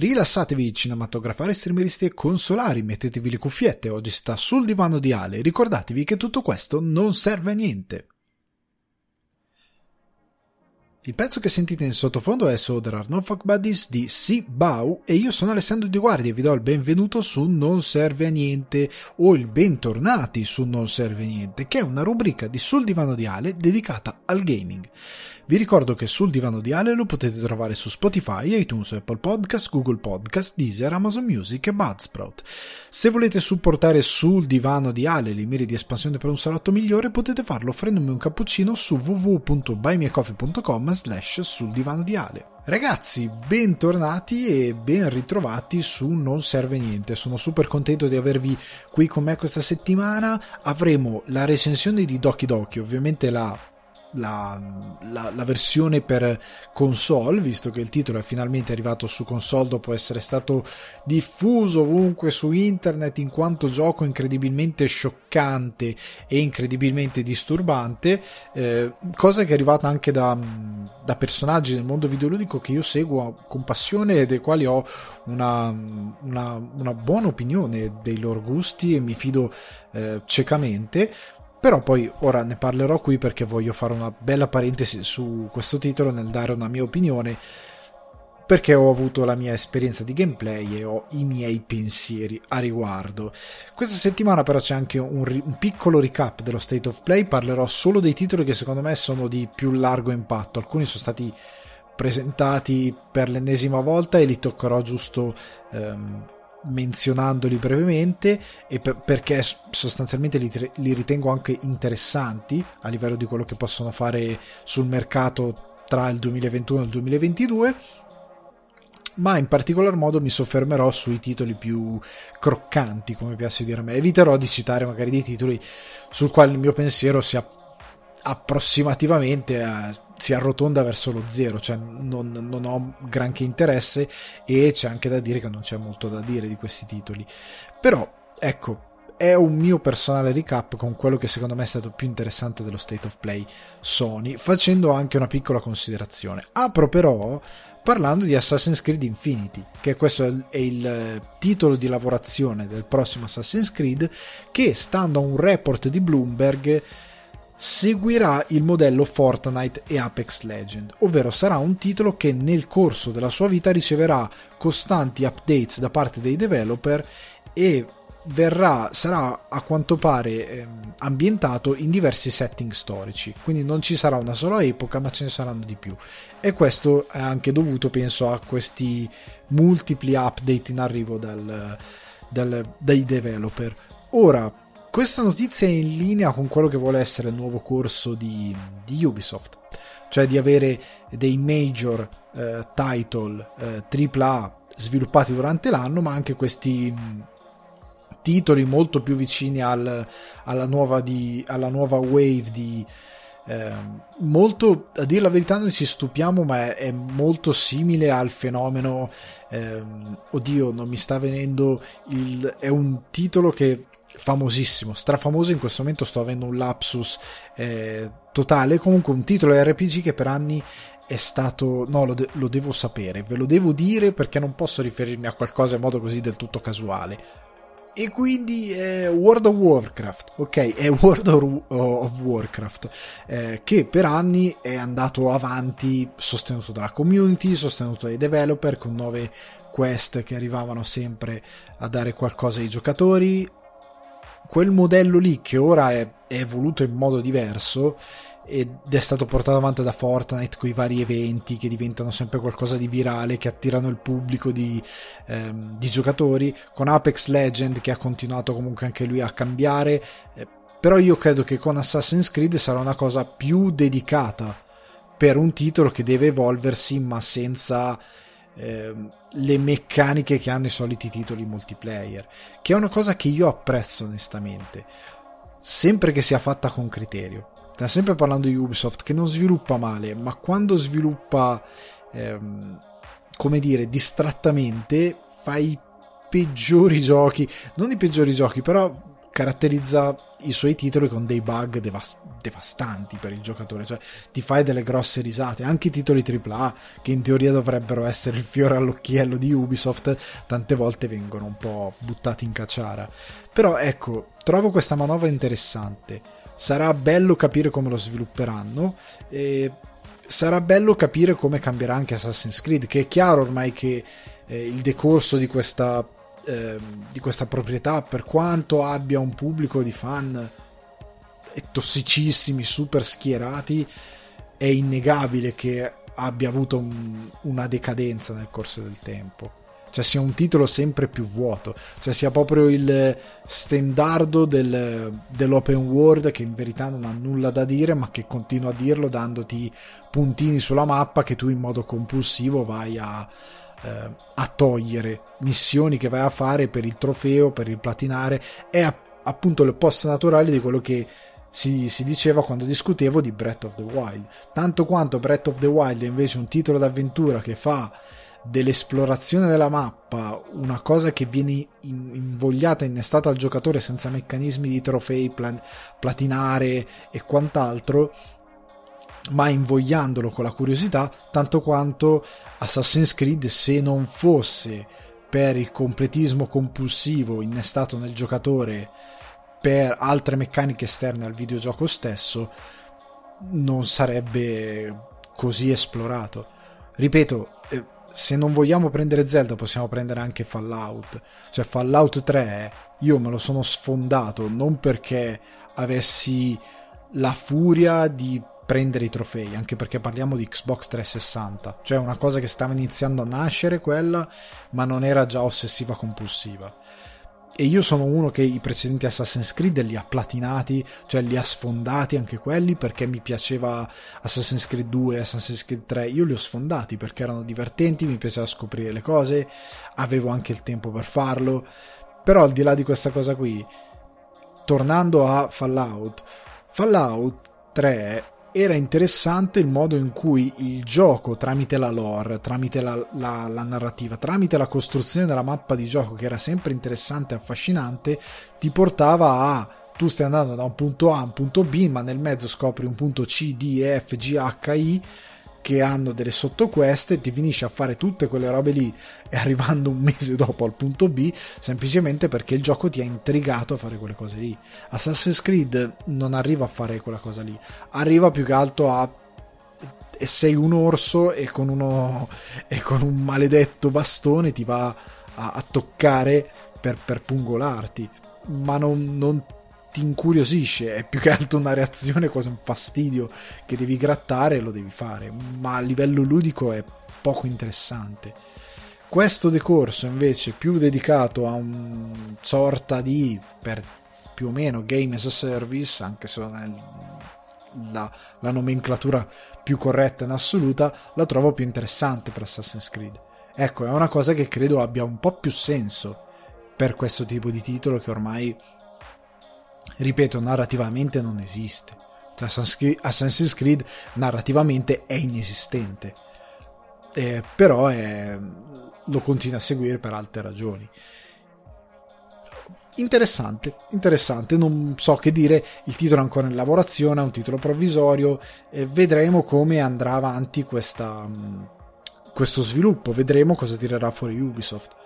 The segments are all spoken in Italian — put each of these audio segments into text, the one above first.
Rilassatevi cinematografari, streameristi e consolari, mettetevi le cuffiette, oggi sta sul divano di Ale, ricordatevi che tutto questo non serve a niente. Il pezzo che sentite in sottofondo è So There Fuck Buddies di Si Bau e io sono Alessandro Di Guardi e vi do il benvenuto su Non Serve a Niente o il bentornati su Non Serve a Niente, che è una rubrica di Sul Divano di Ale dedicata al gaming. Vi ricordo che sul divano di Ale lo potete trovare su Spotify, iTunes, Apple Podcast, Google Podcast, Deezer, Amazon Music e Budsprout. Se volete supportare sul divano di Ale le mire di espansione per un salotto migliore, potete farlo offrendomi un cappuccino su www.buymeacoffee.com slash sul divano di Ale. Ragazzi, bentornati e ben ritrovati su Non Serve Niente. Sono super contento di avervi qui con me questa settimana. Avremo la recensione di Doki Doki, ovviamente la la, la, la, versione per console, visto che il titolo è finalmente arrivato su console dopo essere stato diffuso ovunque su internet in quanto gioco incredibilmente scioccante e incredibilmente disturbante, eh, cosa che è arrivata anche da, da, personaggi del mondo videoludico che io seguo con passione e dei quali ho una, una, una buona opinione dei loro gusti e mi fido eh, ciecamente però poi ora ne parlerò qui perché voglio fare una bella parentesi su questo titolo nel dare una mia opinione perché ho avuto la mia esperienza di gameplay e ho i miei pensieri a riguardo. Questa settimana però c'è anche un, ri- un, piccolo recap dello State of Play, parlerò solo dei titoli che secondo me sono di più largo impatto, alcuni sono stati presentati per l'ennesima volta e li toccherò giusto... Um, menzionandoli brevemente e per, perché sostanzialmente li, li, ritengo anche interessanti a livello di quello che possono fare sul mercato tra il 2021 e il 2022 ma in particolar modo mi soffermerò sui titoli più croccanti come piace dire a me. Eviterò di citare magari dei titoli sul quale il mio pensiero sia approssimativamente a si arrotonda verso lo zero, cioè non, non, ho granché interesse e c'è anche da dire che non c'è molto da dire di questi titoli. Però, ecco, è un mio personale recap con quello che secondo me è stato più interessante dello State of Play Sony, facendo anche una piccola considerazione. Apro però parlando di Assassin's Creed Infinity, che questo è il eh, titolo di lavorazione del prossimo Assassin's Creed, che stando a un report di Bloomberg seguirà il modello Fortnite e Apex Legend, ovvero sarà un titolo che nel corso della sua vita riceverà costanti updates da parte dei developer e verrà, sarà a quanto pare eh, ambientato in diversi setting storici, quindi non ci sarà una sola epoca ma ce ne saranno di più e questo è anche dovuto penso a questi multipli update in arrivo dal, dal, dai developer. Ora, questa notizia è in linea con quello che vuole essere il nuovo corso di, di Ubisoft, cioè di avere dei major eh, title eh, AAA sviluppati durante l'anno, ma anche questi mh, titoli molto più vicini al, alla, nuova di, alla nuova wave di, eh, molto a dire la verità noi ci stupiamo ma è, è molto simile al fenomeno eh, oddio non mi sta venendo il è un titolo che famosissimo, strafamoso in questo momento sto avendo un lapsus eh, totale, comunque un titolo RPG che per anni è stato no lo, de- lo, devo sapere ve lo devo dire perché non posso riferirmi a qualcosa in modo così del tutto casuale. E quindi è World of Warcraft ok è World of Warcraft eh, che per anni è andato avanti sostenuto dalla community sostenuto dai developer con nuove quest che arrivavano sempre a dare qualcosa ai giocatori quel modello lì che ora è, è evoluto in modo diverso ed è stato portato avanti da Fortnite con i vari eventi che diventano sempre qualcosa di virale, che attirano il pubblico di, ehm, di giocatori, con Apex Legend che ha continuato comunque anche lui a cambiare, eh, però io credo che con Assassin's Creed sarà una cosa più dedicata per un titolo che deve evolversi ma senza Ehm, le meccaniche che hanno i soliti titoli multiplayer, che è una cosa che io apprezzo onestamente, sempre che sia fatta con criterio. Stiamo sempre parlando di Ubisoft che non sviluppa male, ma quando sviluppa, ehm, come dire, distrattamente, fa i peggiori giochi, non i peggiori giochi, però caratterizza i suoi titoli con dei bug devast- devastanti per il giocatore, cioè ti fai delle grosse risate, anche i titoli AAA che in teoria dovrebbero essere il fiore all'occhiello di Ubisoft, tante volte vengono un po' buttati in cacciara. Però ecco, trovo questa manovra interessante. Sarà bello capire come lo svilupperanno e sarà bello capire come cambierà anche Assassin's Creed, che è chiaro ormai che eh, il decorso di questa Ehm, di questa proprietà, per quanto abbia un pubblico di fan tossicissimi, super schierati, è innegabile che abbia avuto un, una decadenza nel corso del tempo. Cioè sia un titolo sempre più vuoto, cioè sia proprio il standardo del, dell'open world che in verità non ha nulla da dire, ma che continua a dirlo dandoti puntini sulla mappa che tu in modo compulsivo vai a, eh, a togliere missioni che vai a fare per il trofeo, per il platinare, è appunto l'opposto naturale di quello che si, si, diceva quando discutevo di Breath of the Wild. Tanto quanto Breath of the Wild è invece un titolo d'avventura che fa dell'esplorazione della mappa una cosa che viene invogliata, innestata al giocatore senza meccanismi di trofei, plan, platinare e quant'altro, ma invogliandolo con la curiosità, tanto quanto Assassin's Creed se non fosse per il completismo compulsivo innestato nel giocatore per altre meccaniche esterne al videogioco stesso, non sarebbe così esplorato. Ripeto, eh, se non vogliamo prendere Zelda possiamo prendere anche Fallout. Cioè Fallout 3 io me lo sono sfondato non perché avessi la furia di prendere i trofei, anche perché parliamo di Xbox 360, cioè una cosa che stava iniziando a nascere quella, ma non era già ossessiva compulsiva. E io sono uno che i precedenti Assassin's Creed li ha platinati, cioè li ha sfondati anche quelli perché mi piaceva Assassin's Creed 2 e Assassin's Creed 3. Io li ho sfondati perché erano divertenti, mi piaceva scoprire le cose, avevo anche il tempo per farlo. Però al di là di questa cosa qui, tornando a Fallout, Fallout 3 era interessante il modo in cui il gioco, tramite la lore, tramite la, la, la, narrativa, tramite la costruzione della mappa di gioco, che era sempre interessante e affascinante, ti portava a tu stai andando da un punto A a un punto B, ma nel mezzo scopri un punto C, D, E, F, G, H, I che hanno delle sottoqueste, ti finisci a fare tutte quelle robe lì e arrivando un mese dopo al punto B, semplicemente perché il gioco ti ha intrigato a fare quelle cose lì. Assassin's Creed non arriva a fare quella cosa lì, arriva più che altro a e sei un orso e con, uno, e con un maledetto bastone ti va a, a toccare per, per pungolarti, ma non, non ti incuriosisce, è più che altro una reazione, quasi un fastidio che devi grattare e lo devi fare, ma a livello ludico è poco interessante. Questo decorso invece più dedicato a una sorta di, per più o meno, game as a service, anche se non è la, la nomenclatura più corretta in assoluta, la trovo più interessante per Assassin's Creed. Ecco, è una cosa che credo abbia un po' più senso per questo tipo di titolo che ormai ripeto, narrativamente non esiste. Cioè, Assassin's Creed narrativamente è inesistente, eh, però è, lo continua a seguire per altre ragioni. Interessante, interessante, non so che dire, il titolo è ancora in lavorazione, è un titolo provvisorio, eh, vedremo come andrà avanti questa, questo sviluppo, vedremo cosa tirerà fuori Ubisoft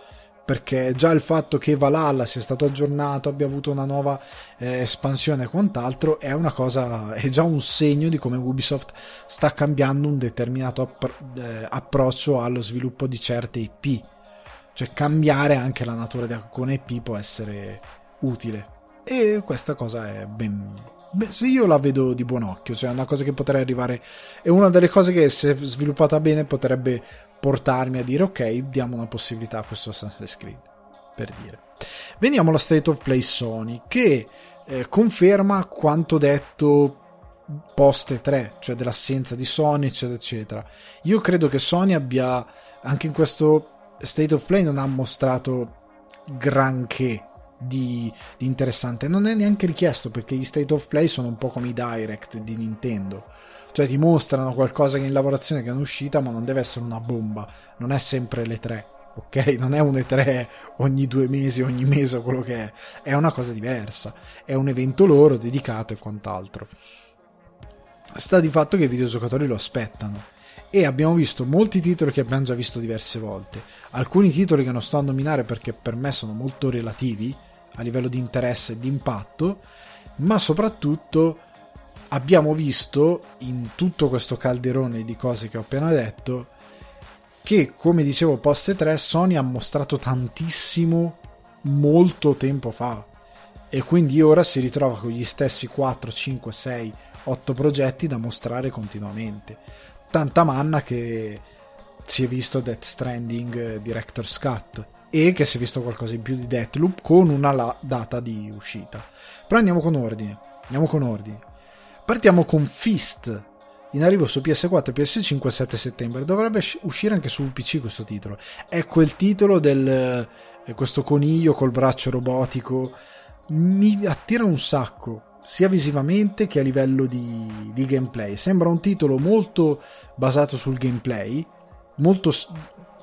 perché già il fatto che Valhalla sia stato aggiornato, abbia avuto una nuova eh, espansione e quant'altro è una cosa, è già un segno di come Ubisoft sta cambiando un determinato app- eh, approccio allo sviluppo di certe IP. Cioè cambiare anche la natura di alcune IP può essere utile. E questa cosa è ben, Beh, se io la vedo di buon occhio, cioè è una cosa che potrei arrivare. È una delle cose che, se sviluppata bene, potrebbe portarmi a dire ok, diamo una possibilità a questo Assassin's Creed, per dire. Veniamo allo State of Play Sony, che eh, conferma quanto detto post 3, cioè dell'assenza di Sony, eccetera, eccetera. Io credo che Sony abbia, anche in questo State of Play, non ha mostrato granché di, di, interessante. Non è neanche richiesto perché gli State of Play sono un po' come i Direct di Nintendo cioè ti mostrano qualcosa che in lavorazione che è uscita ma non deve essere una bomba. Non è sempre le tre ok? Non è un E3 ogni due mesi, ogni mese o quello che è, è una cosa diversa, è un evento loro dedicato e quant'altro. Sta di fatto che i videogiocatori lo aspettano. E abbiamo visto molti titoli che abbiamo già visto diverse volte, alcuni titoli che non sto a nominare perché per me sono molto relativi a livello di interesse e di impatto, ma soprattutto abbiamo visto in tutto questo calderone di cose che ho appena detto che, come dicevo post 3, Sony ha mostrato tantissimo molto tempo fa e quindi ora si ritrova con gli stessi 4, 5, 6, 8 progetti da mostrare continuamente. Tanta manna che si è visto Death Stranding eh, Director's Cut e che si è visto qualcosa in più di Deathloop con una data di uscita. Però andiamo con ordine. Andiamo con ordine. Partiamo con Fist, in arrivo su PS4 e PS5 il 7 settembre. Dovrebbe uscire anche sul PC questo titolo. È quel titolo del eh, questo coniglio col braccio robotico. Mi attira un sacco sia visivamente che a livello di, di, gameplay. Sembra un titolo molto basato sul gameplay, molto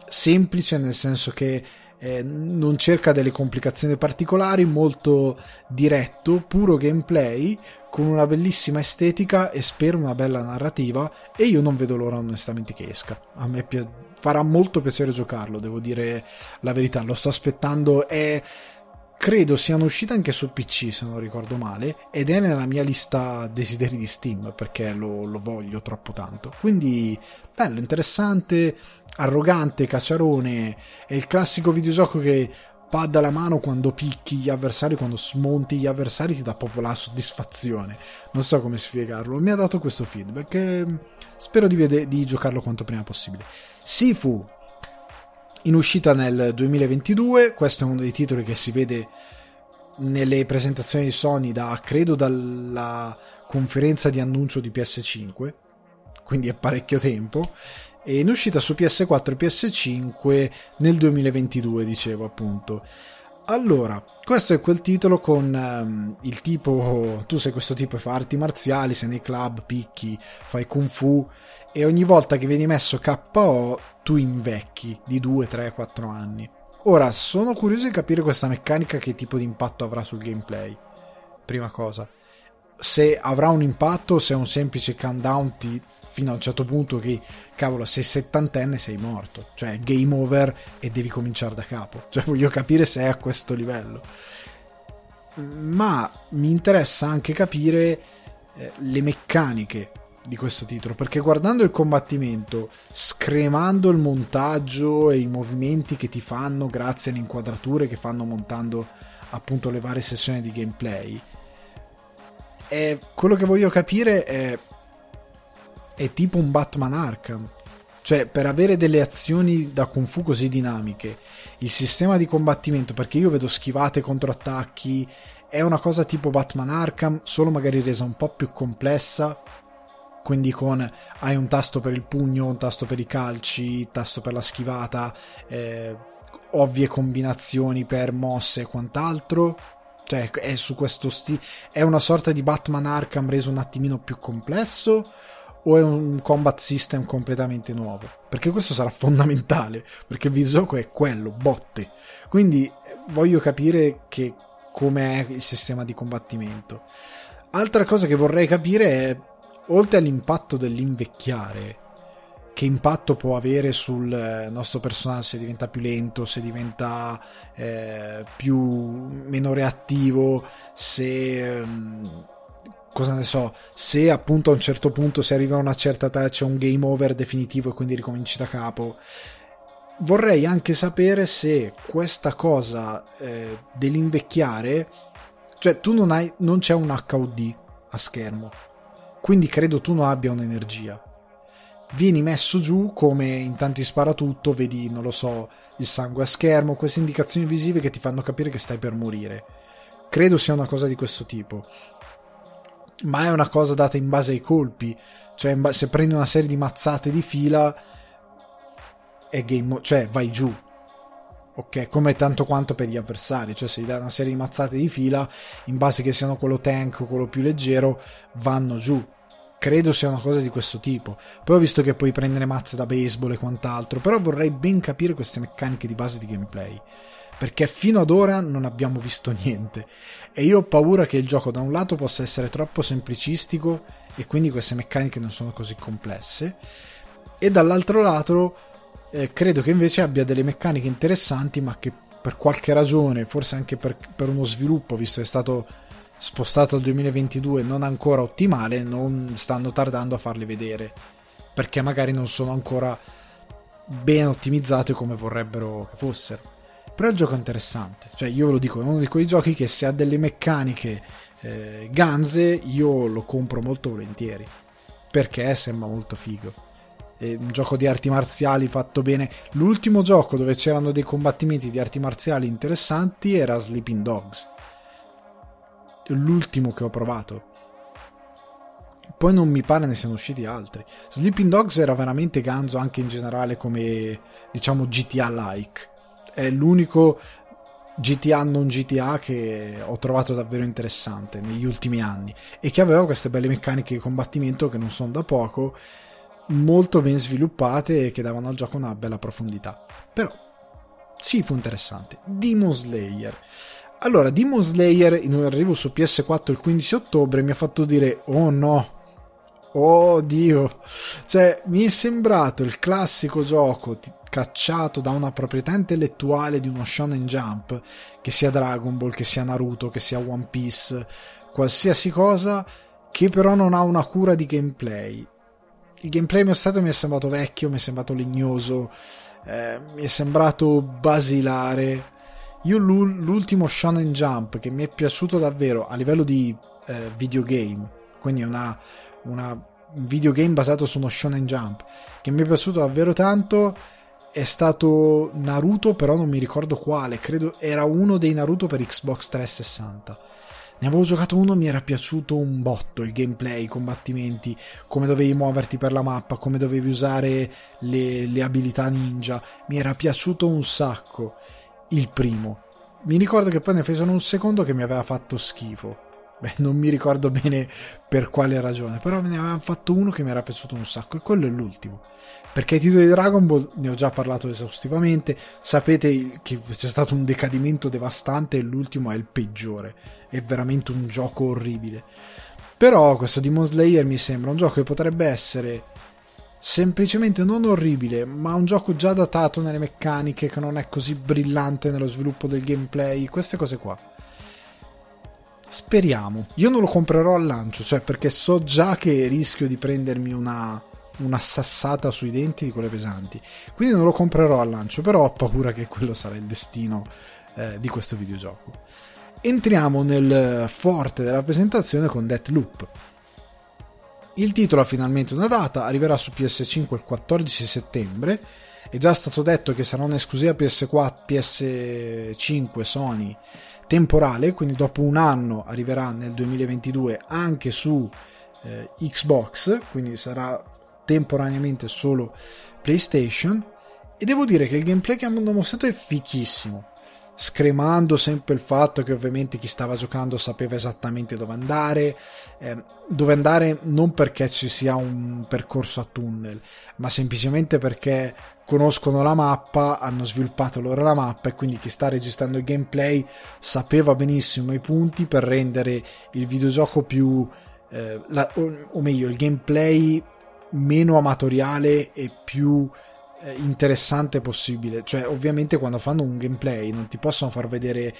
semplice nel senso che eh, non cerca delle complicazioni particolari, molto diretto, puro gameplay, con una bellissima estetica e spero una bella narrativa e io non vedo l'ora onestamente che esca. A me pi- farà molto piacere giocarlo, devo dire la verità, lo sto aspettando, è credo siano uscite anche su PC se non ricordo male ed è nella mia lista desideri di Steam perché lo, lo voglio troppo tanto quindi bello, interessante arrogante, cacciarone è il classico videogioco che pad la mano quando picchi gli avversari, quando smonti gli avversari ti dà proprio la soddisfazione. Non so come spiegarlo, mi ha dato questo feedback e spero di, vede- di giocarlo quanto prima possibile. Sifu, in uscita nel 2022, questo è uno dei titoli che si vede nelle presentazioni di Sony da, credo, dalla conferenza di annuncio di PS5, quindi è parecchio tempo e in uscita su PS4 e PS5 nel 2022, dicevo appunto. Allora, questo è quel titolo con um, il tipo, tu sei questo tipo e fai arti marziali, sei nei club, picchi, fai kung fu e ogni volta che vieni messo KO tu invecchi di 2, 3, 4 anni. Ora, sono curioso di capire questa meccanica che tipo di impatto avrà sul gameplay. Prima cosa. Se avrà un impatto, se è un semplice countdown ti fino a un certo punto che cavolo sei settantenne sei morto cioè game over e devi cominciare da capo cioè voglio capire se è a questo livello ma mi interessa anche capire eh, le meccaniche di questo titolo perché guardando il combattimento scremando il montaggio e i movimenti che ti fanno grazie alle inquadrature che fanno montando appunto le varie sessioni di gameplay eh, quello che voglio capire è è tipo un Batman Arkham. Cioè, per avere delle azioni da Kung Fu così dinamiche, il sistema di combattimento, perché io vedo schivate contro attacchi, è una cosa tipo Batman Arkham, solo magari resa un po' più complessa. Quindi con hai un tasto per il pugno, un tasto per i calci, tasto per la schivata, eh, ovvie combinazioni per mosse e quant'altro. Cioè, è su questo stile. È una sorta di Batman Arkham reso un attimino più complesso o è un combat system completamente nuovo? Perché questo sarà fondamentale, perché il videogioco è quello, botte. Quindi voglio capire che com'è il sistema di combattimento. Altra cosa che vorrei capire è, oltre all'impatto dell'invecchiare, che impatto può avere sul eh, nostro personaggio se diventa più lento, se diventa eh, più meno reattivo, se ehm, cosa ne so, se appunto a un certo punto si arriva a una certa età c'è un game over definitivo e quindi ricominci da capo. Vorrei anche sapere se questa cosa eh, dell'invecchiare, cioè tu non hai, non c'è un HUD a schermo, quindi credo tu non abbia un'energia. Vieni messo giù come in tanti sparatutto, vedi, non lo so, il sangue a schermo, queste indicazioni visive che ti fanno capire che stai per morire. Credo sia una cosa di questo tipo ma è una cosa data in base ai colpi. Cioè, se prendi una serie di mazzate di fila, è game, cioè vai giù. Ok, come tanto quanto per gli avversari, cioè se gli dai una serie di mazzate di fila, in base che siano quello tank o quello più leggero, vanno giù. credo sia una cosa di questo tipo. Poi ho visto che puoi prendere mazze da baseball e quant'altro, però vorrei ben capire queste meccaniche di base di gameplay. Perché fino ad ora non abbiamo visto niente. E io ho paura che il gioco da un lato possa essere troppo semplicistico e quindi queste meccaniche non sono così complesse. E dall'altro lato eh, credo che invece abbia delle meccaniche interessanti, ma che per qualche ragione, forse anche per, per uno sviluppo, visto che è stato spostato al 2022 non ancora ottimale, non stanno tardando a farli vedere perché magari non sono ancora ben ottimizzati come vorrebbero che fossero. Però il gioco interessante, cioè io ve lo dico, è uno di quei giochi che se ha delle meccaniche eh, ganze io lo compro molto volentieri perché sembra molto figo. È un gioco di arti marziali fatto bene. L'ultimo gioco dove c'erano dei combattimenti di arti marziali interessanti era Sleeping Dogs l'ultimo che ho provato. Poi non mi pare ne siano usciti altri. Sleeping Dogs era veramente ganzo anche in generale come diciamo GTA-like. È l'unico GTA non GTA che ho trovato davvero interessante negli ultimi anni e che aveva queste belle meccaniche di combattimento che non sono da poco, molto ben sviluppate e che davano al gioco una bella profondità. Però sì, fu interessante. Demon Slayer. Allora, Demon Slayer in un arrivo su PS4 il 15 ottobre mi ha fatto dire oh no, oh dio, cioè mi è sembrato il classico gioco t- cacciato da una proprietà intellettuale di uno shonen jump, che sia Dragon Ball, che sia Naruto, che sia One Piece, qualsiasi cosa, che però non ha una cura di gameplay. Il gameplay mio stato mi è sembrato vecchio, mi è sembrato legnoso, eh, mi è sembrato basilare io l'ultimo Shonen Jump che mi è piaciuto davvero a livello di eh, videogame, quindi una, una, un videogame basato su uno Shonen Jump, che mi è piaciuto davvero tanto è stato Naruto, però non mi ricordo quale, credo era uno dei Naruto per Xbox 360. Ne avevo giocato uno, mi era piaciuto un botto il gameplay, i combattimenti, come dovevi muoverti per la mappa, come dovevi usare le, le abilità ninja, mi era piaciuto un sacco il primo. Mi ricordo che poi ne fecero un secondo che mi aveva fatto schifo. Beh, non mi ricordo bene per quale ragione, però ne avevano fatto uno che mi era piaciuto un sacco e quello è l'ultimo. Perché i titoli di Dragon Ball ne ho già parlato esaustivamente, sapete che c'è stato un decadimento devastante e l'ultimo è il peggiore, è veramente un gioco orribile. Però questo Demon Slayer mi sembra un gioco che potrebbe essere semplicemente non orribile, ma un gioco già datato nelle meccaniche, che non è così brillante nello sviluppo del gameplay, queste cose qua. Speriamo. Io non lo comprerò al lancio, cioè perché so già che rischio di prendermi una, una sassata sui denti di quelle pesanti. Quindi non lo comprerò al lancio, però ho paura che quello sarà il destino eh, di questo videogioco. Entriamo nel forte della presentazione con Deathloop il titolo ha finalmente una data, arriverà su PS5 il 14 settembre. È già stato detto che sarà un'esclusiva PS4, PS5 Sony temporale, quindi dopo un anno arriverà nel 2022 anche su eh, Xbox, quindi sarà temporaneamente solo PlayStation. E devo dire che il gameplay che hanno mostrato è fichissimo scremando sempre il fatto che ovviamente chi stava giocando sapeva esattamente dove andare, eh, dove andare non perché ci sia un percorso a tunnel, ma semplicemente perché conoscono la mappa, hanno sviluppato loro la mappa e quindi chi sta registrando il gameplay sapeva benissimo i punti per rendere il videogioco più, eh, la, o, o meglio, il gameplay meno amatoriale e più eh, interessante possibile. Cioè, ovviamente quando fanno un gameplay non ti possono far vedere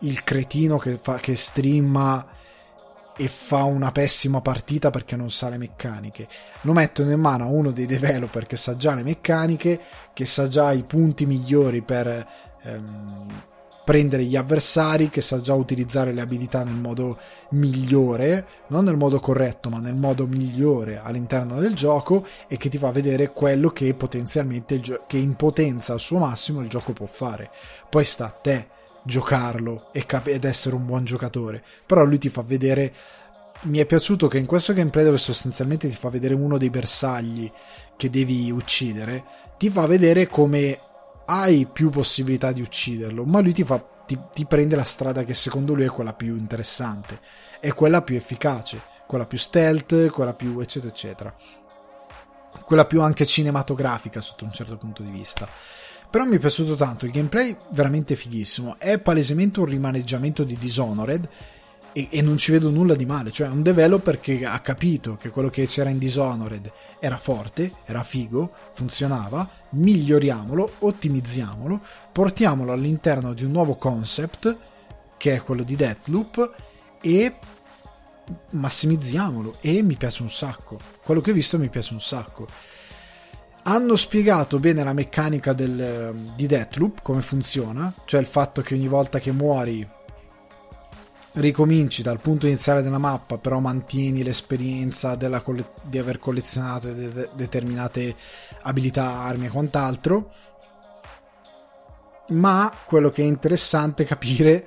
il cretino che, fa, che streama e fa una pessima partita perché non sa le meccaniche. Lo mettono in mano a uno dei developer che sa già le meccaniche, che sa già i punti migliori per ehm, prendere gli avversari, che sa già utilizzare le abilità nel modo migliore, non nel modo corretto, ma nel modo migliore all'interno del gioco e che ti fa vedere quello che potenzialmente, gio- che in potenza al suo massimo il gioco può fare. Poi sta a te giocarlo cap- ed essere un buon giocatore, però lui ti fa vedere mi è piaciuto che in questo gameplay dove sostanzialmente ti fa vedere uno dei bersagli che devi uccidere, ti fa vedere come hai più possibilità di ucciderlo, ma lui ti, fa, ti, ti prende la strada che secondo lui è quella più interessante, è quella più efficace. quella più stealth, quella più eccetera eccetera. Quella più anche cinematografica sotto un certo punto di vista. Però mi è piaciuto tanto, il gameplay veramente fighissimo, è palesemente un rimaneggiamento di Dishonored e, e, non ci vedo nulla di male, cioè un developer che ha capito che quello che c'era in Dishonored era forte, era figo, funzionava, miglioriamolo, ottimizziamolo, portiamolo all'interno di un nuovo concept che è quello di Deathloop e massimizziamolo e mi piace un sacco. Quello che ho visto mi piace un sacco hanno spiegato bene la meccanica del, di Deathloop, come funziona, cioè il fatto che ogni volta che muori ricominci dal punto iniziale della mappa, però mantieni l'esperienza coll- di aver collezionato de- determinate abilità, armi e quant'altro. Ma quello che è interessante capire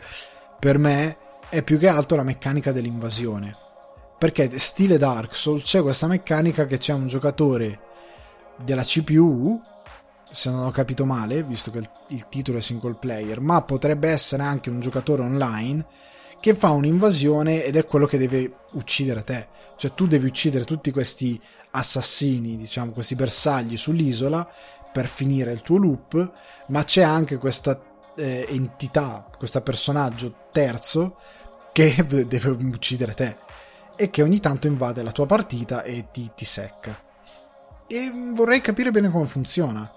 per me è più che altro la meccanica dell'invasione. Perché stile Dark Souls c'è questa meccanica che c'è un giocatore della CPU, se non ho capito male, visto che il, il titolo è single player, ma potrebbe essere anche un giocatore online che fa un'invasione ed è quello che deve uccidere te. Cioè tu devi uccidere tutti questi assassini, diciamo, questi bersagli sull'isola per finire il tuo loop, ma c'è anche questa eh, entità, questo personaggio terzo che deve uccidere te e che ogni tanto invade la tua partita e ti, ti secca e vorrei capire bene come funziona.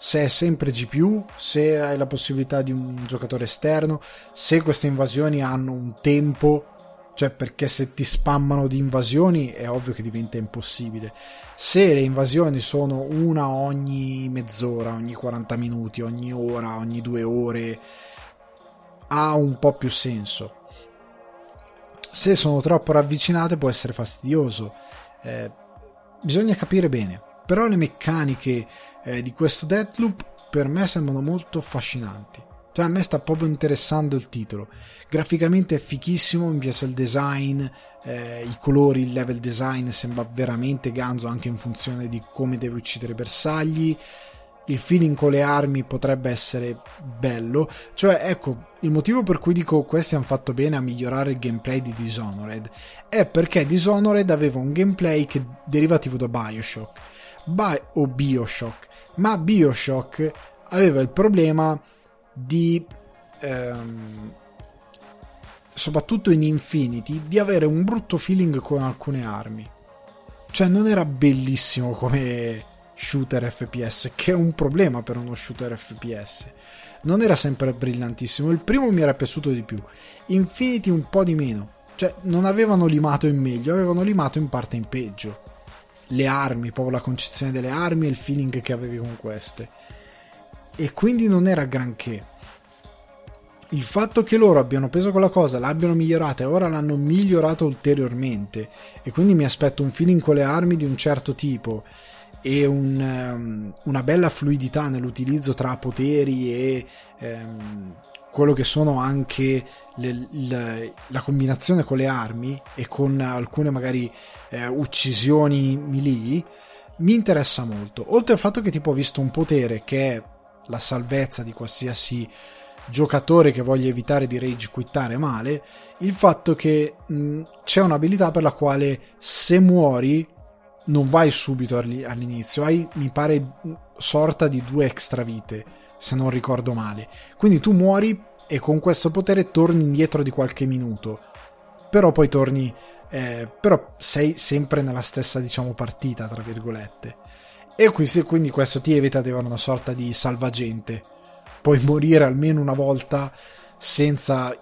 Se è sempre GPU, se hai la possibilità di un giocatore esterno, se queste invasioni hanno un tempo, cioè perché se ti spammano di invasioni è ovvio che diventa impossibile. Se le invasioni sono una ogni mezz'ora, ogni 40 minuti, ogni ora, ogni due ore, ha un po' più senso. Se sono troppo ravvicinate può essere fastidioso. Eh, bisogna capire bene. Però le meccaniche eh, di questo Deathloop per me sembrano molto affascinanti. Cioè a me sta proprio interessando il titolo. Graficamente è fichissimo, mi piace il design, eh, i colori, il level design sembra veramente ganzo anche in funzione di come deve uccidere bersagli. Il feeling con le armi potrebbe essere bello. Cioè, ecco, il motivo per cui dico questi hanno fatto bene a migliorare il gameplay di Dishonored è perché Dishonored aveva un gameplay che derivativo da Bioshock Bi- o Bioshock, ma Bioshock aveva il problema di ehm, soprattutto in Infinity di avere un brutto feeling con alcune armi. Cioè non era bellissimo come shooter FPS, che è un problema per uno shooter FPS. Non era sempre brillantissimo. Il primo mi era piaciuto di più. Infinity un po' di meno. Cioè, non avevano limato in meglio, avevano limato in parte in peggio le armi, proprio la concezione delle armi e il feeling che avevi con queste. E quindi non era granché. Il fatto che loro abbiano preso quella cosa, l'abbiano migliorata e ora l'hanno migliorata ulteriormente e quindi mi aspetto un feeling con le armi di un certo tipo e un, um, una bella fluidità nell'utilizzo tra poteri e um, quello che sono anche le, le, la combinazione con le armi e con alcune magari eh, uccisioni melee mi interessa molto. Oltre al fatto che tipo ho visto un potere che è la salvezza di qualsiasi giocatore che voglia evitare di rage quittare male il fatto che mh, c'è un'abilità per la quale se muori non vai subito all'inizio hai mi pare sorta di due extra vite se non ricordo male. Quindi tu muori e con questo potere torni indietro di qualche minuto. Però poi torni. Eh, però sei sempre nella stessa, diciamo, partita, tra virgolette. E quindi questo ti evita di avere una sorta di salvagente. Puoi morire almeno una volta senza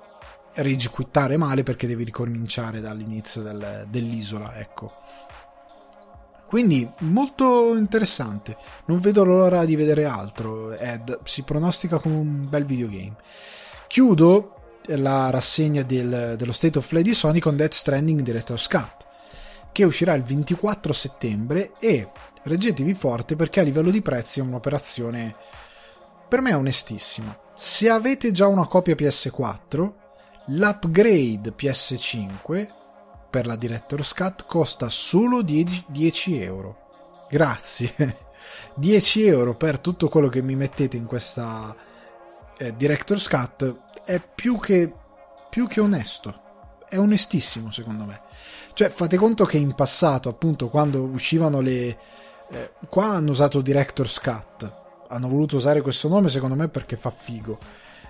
rigiquittare male perché devi ricominciare dall'inizio del, dell'isola, ecco. Quindi molto interessante. Non vedo l'ora di vedere altro. Ed si pronostica come un bel videogame. Chiudo la rassegna del, dello State of Play di Sony con Death Stranding Director's Cut, che uscirà il 24 settembre e reggetevi forte perché a livello di prezzi è un'operazione per me onestissima. Se avete già una copia PS4, l'upgrade PS5 per la Director's Cut costa solo 10 euro. Grazie. 10 euro per tutto quello che mi mettete in questa eh, Director's Cut è più che, più che onesto. è onestissimo secondo me. Cioè, fate conto che in passato, appunto, quando uscivano le... Eh, qua hanno usato Director's Cut, hanno voluto usare questo nome secondo me perché fa figo.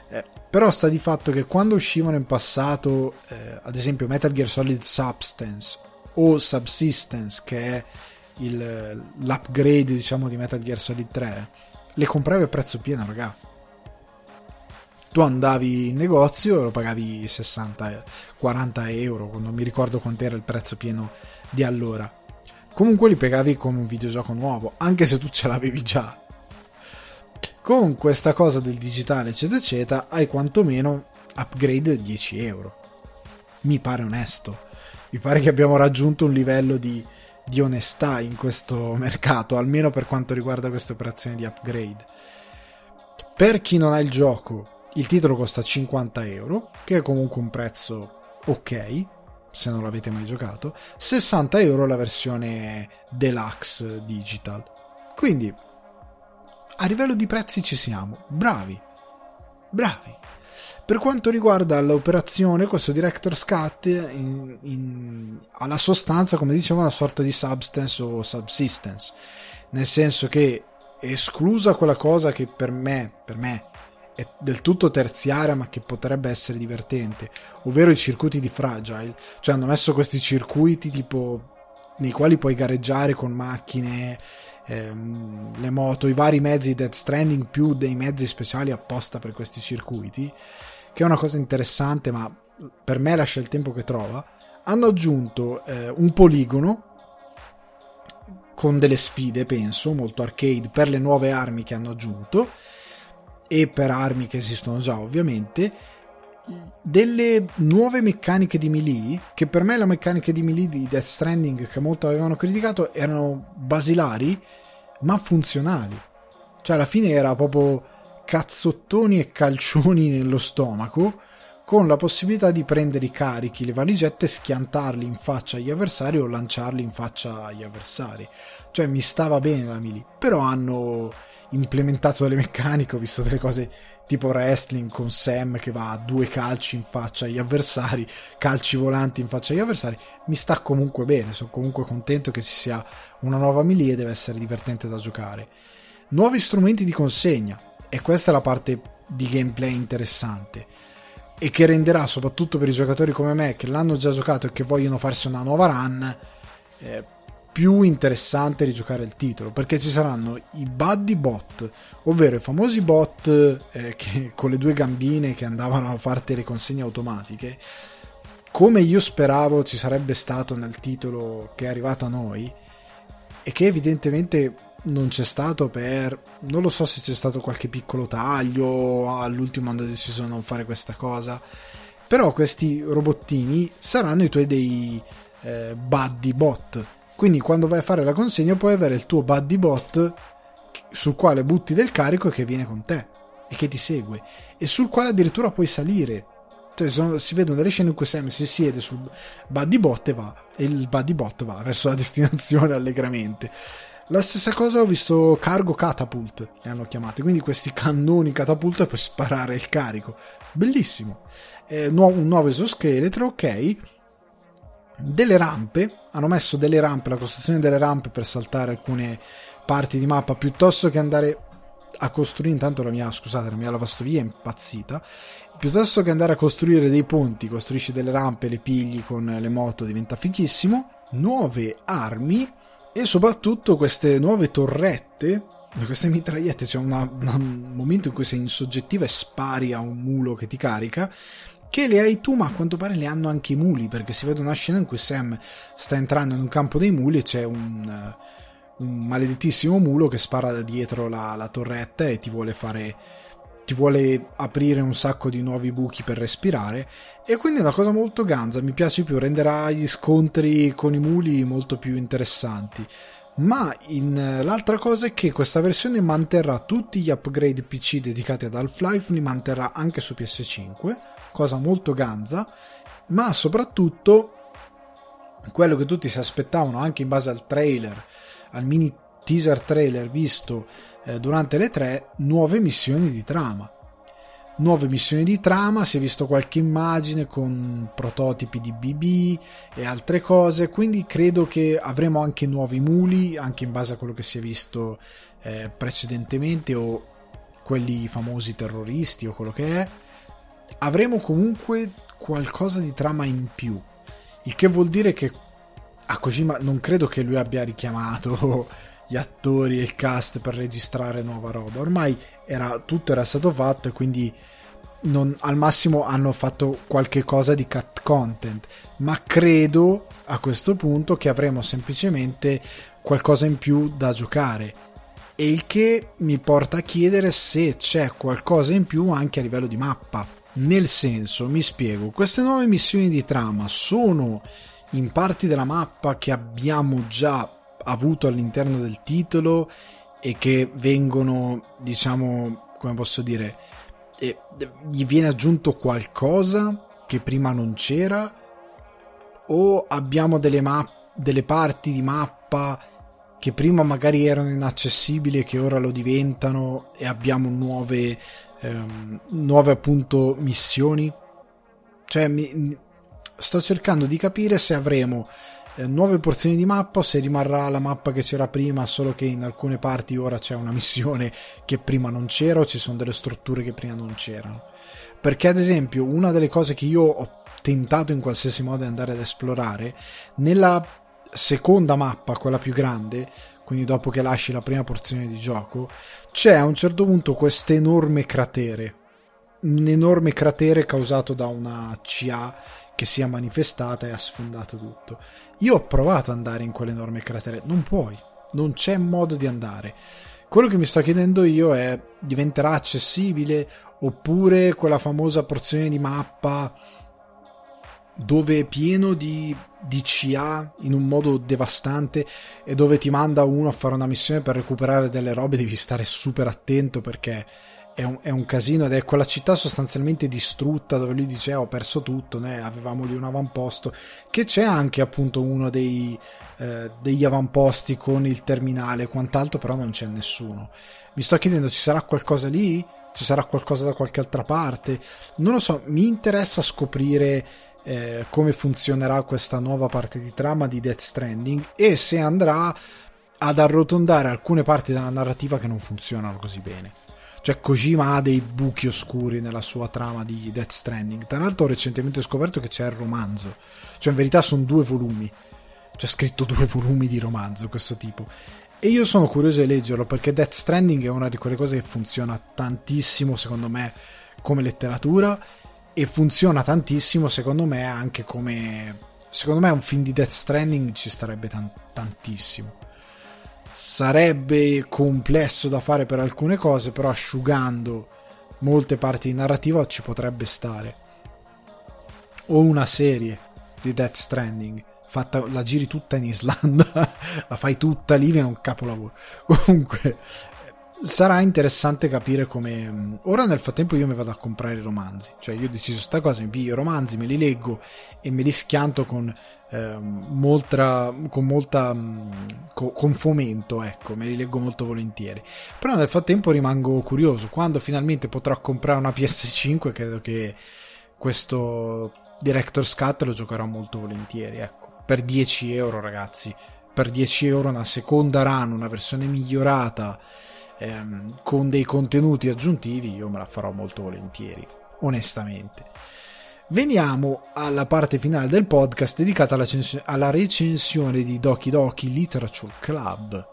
Eh, però sta di fatto che quando uscivano in passato, eh, ad esempio Metal Gear Solid Substance o Subsistence, che è il, l'upgrade diciamo di Metal Gear Solid 3, le compravi a prezzo pieno, raga. Tu andavi in negozio e lo pagavi 60, 40 euro, non mi ricordo quant'era il prezzo pieno di allora. Comunque li pagavi come un videogioco nuovo, anche se tu ce l'avevi già. Con questa cosa del digitale, eccetera, eccetera, hai quantomeno upgrade 10 euro. Mi pare onesto. Mi pare che abbiamo raggiunto un livello di, di onestà in questo mercato, almeno per quanto riguarda queste operazioni di upgrade. Per chi non ha il gioco, il titolo costa 50 euro, che è comunque un prezzo ok, se non l'avete mai giocato. 60 euro la versione deluxe digital. Quindi, a livello di prezzi ci siamo. Bravi. Bravi. Per quanto riguarda l'operazione, questo Director's Cut in, in, ha la sostanza, come dicevo, una sorta di substance o subsistence, nel senso che esclusa quella cosa che per me, per me è del tutto terziaria ma che potrebbe essere divertente, ovvero i circuiti di Fragile, cioè hanno messo questi circuiti tipo nei quali puoi gareggiare con macchine, ehm, le moto, i vari mezzi Death Stranding più dei mezzi speciali apposta per questi circuiti che è una cosa interessante, ma per me lascia il tempo che trova. Hanno aggiunto eh, un poligono con delle sfide, penso, molto arcade per le nuove armi che hanno aggiunto e per armi che esistono già, ovviamente. Delle nuove meccaniche di melee, che per me le meccaniche di melee di Death Stranding, che molto avevano criticato, erano basilari ma funzionali. Cioè, alla fine era proprio cazzottoni e calcioni nello stomaco con la possibilità di prendere i carichi, le valigette, schiantarli in faccia agli avversari o lanciarli in faccia agli avversari. Cioè mi stava bene la melee, però hanno implementato delle meccaniche, ho visto delle cose tipo wrestling con Sam che va a due calci in faccia agli avversari, calci volanti in faccia agli avversari, mi sta comunque bene, sono comunque contento che ci sia una nuova melee e deve essere divertente da giocare. Nuovi strumenti di consegna, e questa è la parte di gameplay interessante e che renderà soprattutto per i giocatori come me che l'hanno già giocato e che vogliono farsi una nuova run eh, più interessante rigiocare il titolo perché ci saranno i buddy bot ovvero i famosi bot eh, che, con le due gambine che andavano a farti le consegne automatiche. Come io speravo ci sarebbe stato nel titolo che è arrivato a noi e che evidentemente non c'è stato per non lo so se c'è stato qualche piccolo taglio all'ultimo hanno deciso di non fare questa cosa. Però questi robottini saranno i tuoi dei eh, buddy bot quindi quando vai a fare la consegna puoi avere il tuo buddy bot sul quale butti del carico e che viene con te e che ti segue e sul quale addirittura puoi salire cioè, sono, si vedono delle scene in cui Sam si siede sul buddy bot e va e il buddy bot va verso la destinazione allegramente la stessa cosa ho visto cargo catapult, le hanno chiamate, quindi questi cannoni catapult per sparare il carico. Bellissimo. Eh, nu- un nuovo esoscheletro, ok. Delle rampe, hanno messo delle rampe, la costruzione delle rampe per saltare alcune parti di mappa piuttosto che andare a costruire intanto la mia scusate la mia lavastoviglie è impazzita piuttosto che andare a costruire dei ponti costruisci delle rampe le pigli con le moto diventa fighissimo nuove armi e soprattutto queste nuove torrette queste mitragliette c'è una, un momento in cui sei in soggettiva e spari a un mulo che ti carica che le hai tu ma a quanto pare le hanno anche i muli perché si vede una scena in cui Sam sta entrando in un campo dei muli e c'è un, un maledettissimo mulo che spara da dietro la, la torretta e ti vuole fare ti vuole aprire un sacco di nuovi buchi per respirare e quindi è una cosa molto ganza, mi piace più, renderà gli scontri con i muli molto più interessanti. Ma in, l'altra cosa è che questa versione manterrà tutti gli upgrade PC dedicati ad Half-Life, li manterrà anche su PS5, cosa molto ganza, ma soprattutto quello che tutti si aspettavano anche in base al trailer, al mini teaser trailer visto eh, durante le tre nuove missioni di trama. nuove missioni di trama, si è visto qualche immagine con prototipi di BB e altre cose, quindi credo che avremo anche nuovi muli, anche in base a quello che si è visto eh, precedentemente o quelli famosi terroristi o quello che è. Avremo comunque qualcosa di trama in più, il che vuol dire che a Kojima non credo che lui abbia richiamato gli attori e il cast per registrare nuova roba. Ormai era, tutto era stato fatto e quindi non, al massimo hanno fatto qualche cosa di cut content. Ma credo a questo punto che avremo semplicemente qualcosa in più da giocare. E il che mi porta a chiedere se c'è qualcosa in più anche a livello di mappa. Nel senso, mi spiego, queste nuove missioni di trama sono in parti della mappa che abbiamo già avuto all'interno del titolo e che vengono, diciamo, come posso dire, eh, gli viene aggiunto qualcosa che prima non c'era? O abbiamo delle, map- delle parti di mappa che prima magari erano inaccessibili e che ora lo diventano e abbiamo nuove, ehm, nuove appunto missioni cioè mi, sto cercando di capire se avremo eh, nuove porzioni di mappa o se rimarrà la mappa che c'era prima, solo che in alcune parti ora c'è una missione che prima non c'era o ci sono delle strutture che prima non c'erano. Perché ad esempio una delle cose che io ho tentato in qualsiasi modo di andare ad esplorare, nella seconda mappa, quella più grande, quindi dopo che lasci la prima porzione di gioco, c'è a un certo punto questo enorme cratere. Un enorme cratere causato da una CA che si è manifestata e ha sfondato tutto. Io ho provato ad andare in quell'enorme cratere, non puoi, non c'è modo di andare. Quello che mi sto chiedendo io è diventerà accessibile oppure quella famosa porzione di mappa dove è pieno di, di CA in un modo devastante e dove ti manda uno a fare una missione per recuperare delle robe devi stare super attento perché è un, è un, casino ed è quella città sostanzialmente distrutta dove lui dice eh, ho perso tutto, noi avevamo lì un avamposto, che c'è anche appunto uno dei, eh, degli avamposti con il terminale e quant'altro, però non c'è nessuno. Mi sto chiedendo ci sarà qualcosa lì? Ci sarà qualcosa da qualche altra parte? Non lo so, mi interessa scoprire eh, come funzionerà questa nuova parte di trama di Death Stranding e se andrà ad arrotondare alcune parti della narrativa che non funzionano così bene. Cioè Kojima ha dei buchi oscuri nella sua trama di Death Stranding. Tra l'altro ho recentemente scoperto che c'è il romanzo. Cioè in verità sono due volumi. C'è scritto due volumi di romanzo questo tipo. E io sono curioso di leggerlo perché Death Stranding è una di quelle cose che funziona tantissimo secondo me come letteratura e funziona tantissimo secondo me anche come... Secondo me un film di Death Stranding ci starebbe tan- tantissimo sarebbe complesso da fare per alcune cose, però asciugando molte parti di narrativa ci potrebbe stare. O una serie di Death Stranding, fatta, la giri tutta in Islanda, la fai tutta lì, è un capolavoro. Comunque, sarà interessante capire come mm, ora nel frattempo io mi vado a comprare i romanzi. Cioè io ho deciso sta cosa mi piglio i romanzi me li leggo e me li schianto con eh, molta con molta mm, co- con fomento ecco me li leggo molto volentieri. Però nel frattempo rimango curioso quando finalmente potrò comprare una PS5 credo che questo Director's Cut lo giocherò molto volentieri ecco. Per 10 euro ragazzi. Per 10 euro una seconda run una versione migliorata ehm, con dei contenuti aggiuntivi io me la farò molto volentieri, onestamente. Veniamo alla parte finale del podcast dedicata alla, cens- alla recensione di Doki Doki Literature Club.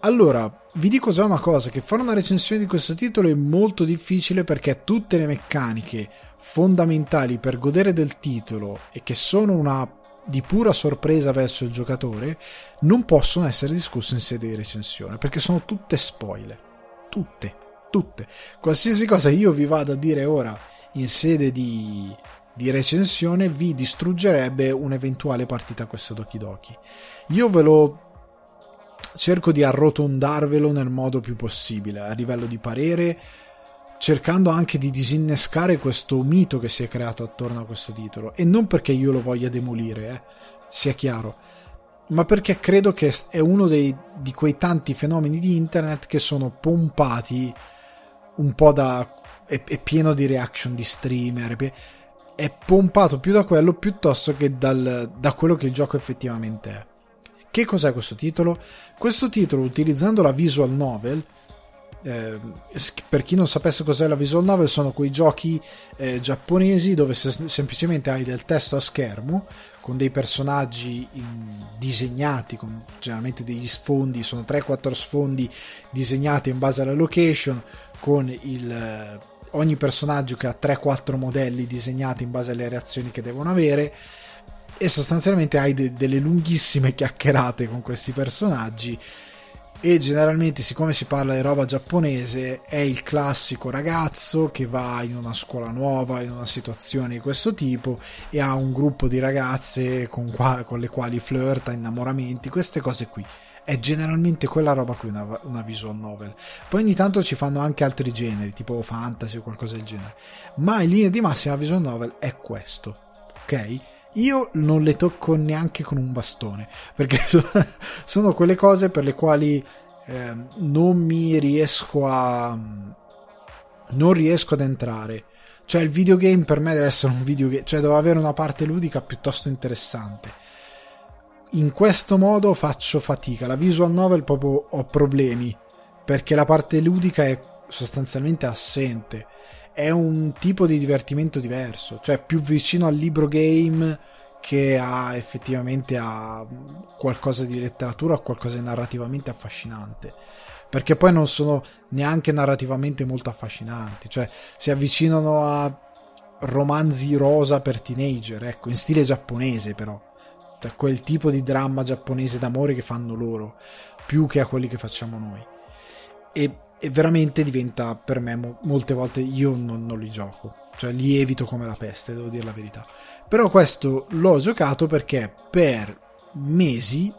Allora, vi dico già una cosa, che fare una recensione di questo titolo è molto difficile perché tutte le meccaniche fondamentali per godere del titolo e che sono una di pura sorpresa verso il giocatore non possono essere discusse in sede di recensione perché sono tutte spoiler. Tutte, tutte. Qualsiasi cosa io vi vado a dire ora in sede di, di recensione vi distruggerebbe un'eventuale partita a questo Doki Doki. Io ve lo cerco di arrotondarvelo nel modo più possibile a livello di parere cercando anche di disinnescare questo mito che si è creato attorno a questo titolo e non perché io lo voglia demolire, eh, sia chiaro, ma perché credo che è uno dei, di quei tanti fenomeni di internet che sono pompati un po' da è, è pieno di reaction di streamer, è pompato più da quello piuttosto che dal, da quello che il gioco effettivamente è. Che cos'è questo titolo? Questo titolo, utilizzando la visual novel, eh, per chi non sapesse cos'è la visual novel, sono quei giochi eh, giapponesi dove se- semplicemente hai del testo a schermo con dei personaggi in, disegnati, con generalmente degli sfondi, sono 3-4 sfondi disegnati in base alla location, con il, eh, ogni personaggio che ha 3-4 modelli disegnati in base alle reazioni che devono avere e sostanzialmente hai de- delle lunghissime chiacchierate con questi personaggi e generalmente siccome si parla di roba giapponese è il classico ragazzo che va in una scuola nuova in una situazione di questo tipo e ha un gruppo di ragazze con, qua- con le quali flirta innamoramenti queste cose qui. È generalmente quella roba qui una, una, visual novel. Poi ogni tanto ci fanno anche altri generi tipo fantasy o qualcosa del genere. Ma in linea di massima la visual novel è questo ok io non le tocco neanche con un bastone, perché sono quelle cose per le quali eh, non mi riesco a... non riesco ad entrare. Cioè il videogame per me deve essere un videogame, cioè deve avere una parte ludica piuttosto interessante. In questo modo faccio fatica, la visual novel proprio ho problemi, perché la parte ludica è sostanzialmente assente è un tipo di divertimento diverso, cioè più vicino al libro game che a effettivamente a qualcosa di letteratura o qualcosa di narrativamente affascinante. Perché poi non sono neanche narrativamente molto affascinanti, cioè si avvicinano a romanzi rosa per teenager, ecco, in stile giapponese però. Cioè quel tipo di dramma giapponese d'amore che fanno loro, più che a quelli che facciamo noi. E e veramente diventa per me mo- molte volte io non, non, li gioco. Cioè li evito come la peste devo dire la verità. Però questo l'ho giocato perché per mesi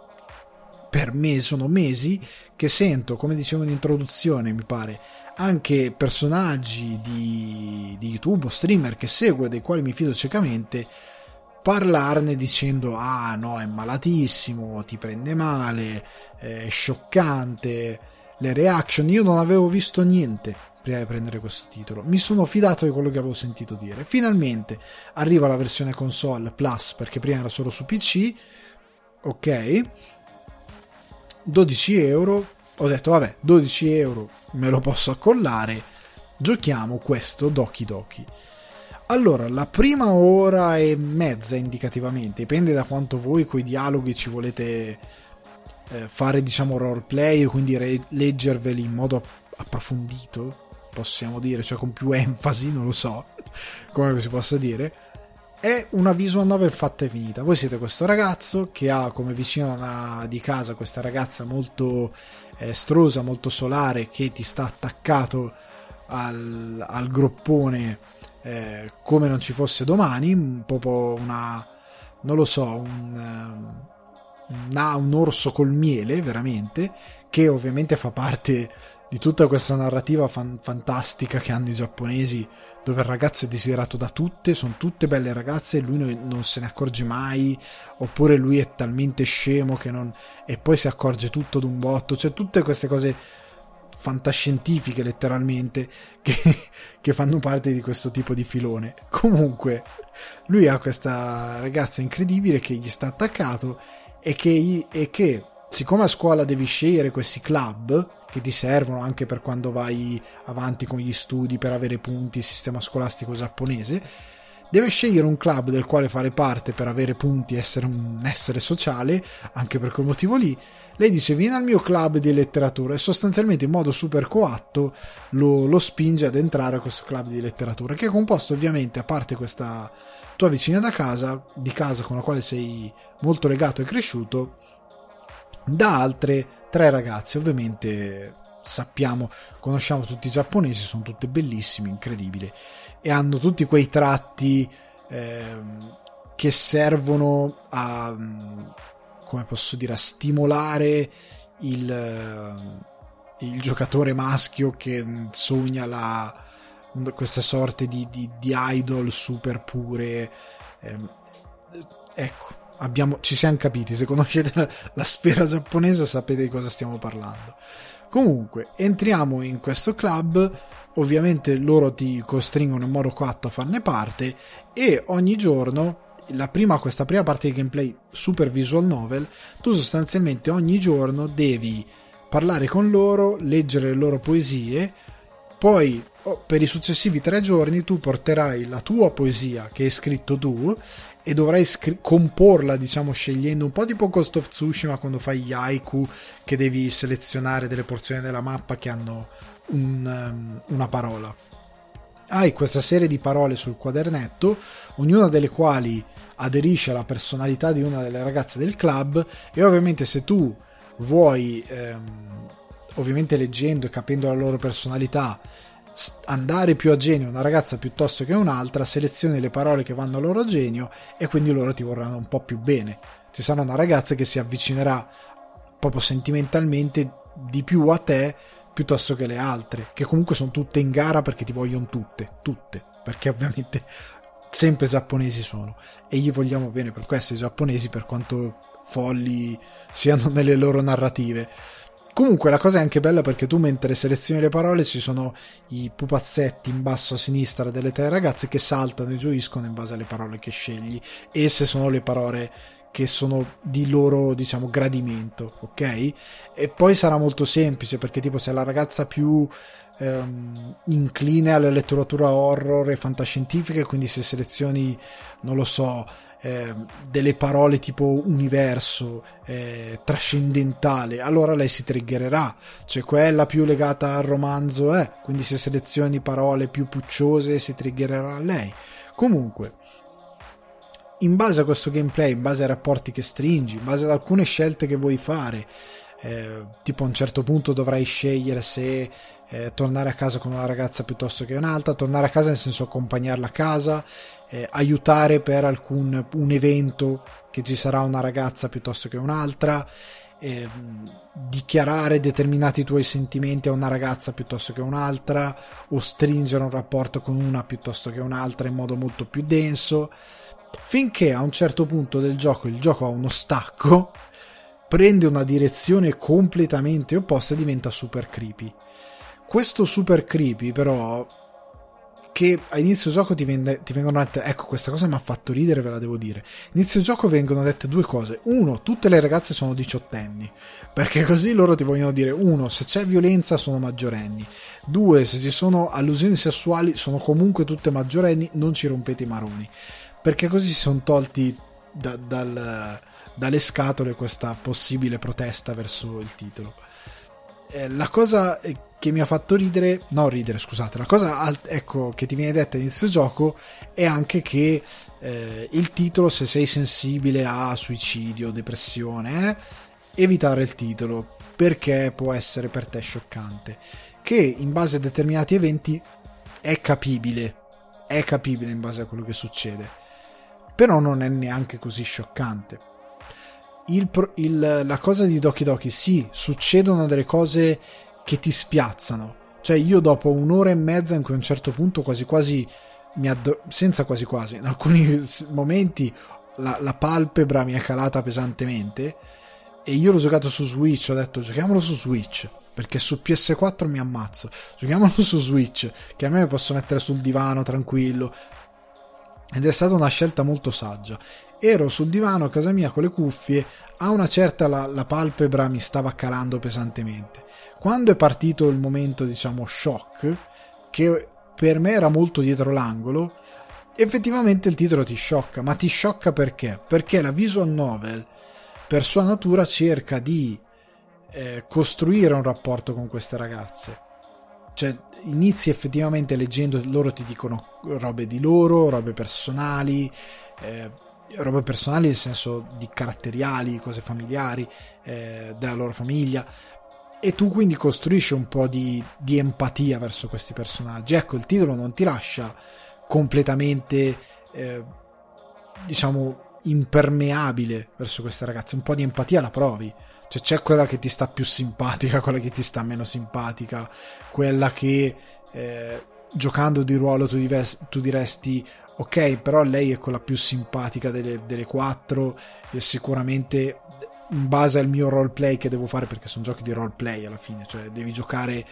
per me sono mesi che sento come dicevo in introduzione mi pare anche personaggi di, di youtube o streamer che seguo dei quali mi fido ciecamente parlarne dicendo ah no è malatissimo ti prende male è scioccante le reaction, io non avevo visto niente prima di prendere questo titolo. Mi sono fidato di quello che avevo sentito dire. Finalmente arriva la versione console Plus perché prima era solo su PC. Ok, 12 euro. Ho detto, vabbè, 12 euro me lo posso accollare. Giochiamo questo Doki Doki. Allora, la prima ora e mezza indicativamente, dipende da quanto voi coi dialoghi ci volete eh, fare diciamo roleplay o quindi re- leggerveli in modo approfondito possiamo dire cioè con più enfasi non lo so come si possa dire è una visual novel fatta e finita. Voi siete questo ragazzo che ha come vicina di casa questa ragazza molto estrosa molto solare che ti sta attaccato al, al groppone eh, come non ci fosse domani un po' una non lo so un, ha un orso col miele, veramente, che ovviamente fa parte di tutta questa narrativa fan- fantastica che hanno i giapponesi, dove il ragazzo è desiderato da tutte, sono tutte belle ragazze e lui non se ne accorge mai, oppure lui è talmente scemo che non... e poi si accorge tutto d'un botto, cioè tutte queste cose fantascientifiche letteralmente che, che fanno parte di questo tipo di filone. Comunque, lui ha questa ragazza incredibile che gli sta attaccato e che, e che siccome a scuola devi scegliere questi club che ti servono anche per quando vai avanti con gli studi per avere punti sistema scolastico giapponese deve scegliere un club del quale fare parte per avere punti e essere un essere sociale anche per quel motivo lì lei dice vieni al mio club di letteratura. E sostanzialmente in modo super coatto lo, lo spinge ad entrare a questo club di letteratura che è composto ovviamente a parte questa tua vicina da casa, di casa con la quale sei molto legato e cresciuto, da altre tre ragazze. Ovviamente sappiamo, conosciamo tutti i giapponesi, sono tutte bellissime, incredibili e hanno tutti quei tratti eh, che servono a, come posso dire, a stimolare il, il giocatore maschio che sogna la queste sorte di, di, di idol super pure. Eh, ecco, abbiamo, ci siamo capiti. Se conoscete la, la, sfera giapponese sapete di cosa stiamo parlando. Comunque, entriamo in questo club, ovviamente loro ti costringono in modo coatto a farne parte e ogni giorno prima, questa prima parte di gameplay super visual novel, tu sostanzialmente ogni giorno devi parlare con loro, leggere le loro poesie, poi oh, per i successivi tre giorni tu porterai la tua poesia che hai scritto tu e dovrai scri- comporla, diciamo, scegliendo un po' tipo Ghost of Tsushima quando fai gli haiku che devi selezionare delle porzioni della mappa che hanno un, um, una parola. Hai questa serie di parole sul quadernetto, ognuna delle quali aderisce alla personalità di una delle ragazze del club e ovviamente se tu vuoi, ehm, ovviamente leggendo e capendo la loro personalità, andare più a genio una ragazza piuttosto che un'altra, selezioni le parole che vanno a loro genio e quindi loro ti vorranno un po' più bene. Ci sarà una ragazza che si avvicinerà proprio sentimentalmente di più a te piuttosto che le altre, che comunque sono tutte in gara perché ti vogliono tutte, tutte, perché ovviamente sempre giapponesi sono e gli vogliamo bene per questo i giapponesi per quanto folli siano nelle loro narrative comunque la cosa è anche bella perché tu mentre selezioni le parole ci sono i pupazzetti in basso a sinistra delle tre ragazze che saltano e gioiscono in base alle parole che scegli. E se sono le parole che sono di loro diciamo gradimento ok? E poi sarà molto semplice perché tipo se la ragazza più ehm, incline alla letteratura horror e fantascientifica, quindi se selezioni, non lo so, eh, delle parole tipo universo, eh, trascendentale, allora lei si triggererà, cioè quella più legata al romanzo è, quindi se selezioni parole più pucciose si triggererà lei. Comunque, in base a questo gameplay, in base ai rapporti che stringi, in base ad alcune scelte che vuoi fare, eh, tipo a un certo punto dovrai scegliere se eh, tornare a casa con una ragazza piuttosto che un'altra, tornare a casa nel senso accompagnarla a casa, eh, aiutare per alcun un evento che ci sarà una ragazza piuttosto che un'altra, eh, dichiarare determinati tuoi sentimenti a una ragazza piuttosto che un'altra, o stringere un rapporto con una piuttosto che un'altra in modo molto più denso, finché a un certo punto del gioco il gioco ha uno stacco, prende una direzione completamente opposta e diventa super creepy. Questo super creepy, però, che a inizio gioco ti, vende, ti vengono dette, ecco, questa cosa mi ha fatto ridere, ve la devo dire. Inizio gioco vengono dette due cose. Uno, tutte le ragazze sono diciottenni, perché così loro ti vogliono dire, uno, se c'è violenza sono maggiorenni. Due, se ci sono allusioni sessuali sono comunque tutte maggiorenni, non ci rompete i maroni. Perché così si sono tolti da, dal, dalle scatole questa possibile protesta verso il titolo. Eh, la cosa che mi ha fatto ridere, no ridere scusate, la cosa ecco, che ti viene detta all'inizio gioco è anche che eh, il titolo se sei sensibile a suicidio, depressione, eh, evitare il titolo perché può essere per te scioccante, che in base a determinati eventi è capibile, è capibile in base a quello che succede, però non è neanche così scioccante il, il, la cosa di Doki Doki, sì, succedono delle cose che ti spiazzano. Cioè, io dopo un'ora e mezza, in cui a un certo punto quasi quasi mi addo- senza quasi quasi, in alcuni momenti la, la, palpebra mi è calata pesantemente. E io l'ho giocato su Switch, ho detto giochiamolo su Switch. Perché su PS4 mi ammazzo. Giochiamolo su Switch, che a me posso mettere sul divano tranquillo. Ed è stata una scelta molto saggia ero sul divano a casa mia con le cuffie, a una certa la, la palpebra mi stava calando pesantemente. Quando è partito il momento, diciamo, shock, che per me era molto dietro l'angolo, effettivamente il titolo ti sciocca, ma ti sciocca perché? Perché la visual novel, per sua natura, cerca di eh, costruire un rapporto con queste ragazze. Cioè, inizi effettivamente leggendo, loro ti dicono robe di loro, robe personali, eh, robe personali nel senso di caratteriali, cose familiari, eh, della loro famiglia. E tu quindi costruisci un po' di, di, empatia verso questi personaggi. Ecco, il titolo non ti lascia completamente, eh, diciamo, impermeabile verso queste ragazze. Un po' di empatia la provi. Cioè, c'è quella che ti sta più simpatica, quella che ti sta meno simpatica, quella che eh, giocando di ruolo tu, dives- tu diresti ok, però lei è quella più simpatica delle, delle quattro e sicuramente in base al mio roleplay che devo fare, perché sono giochi di roleplay alla fine, cioè devi giocare,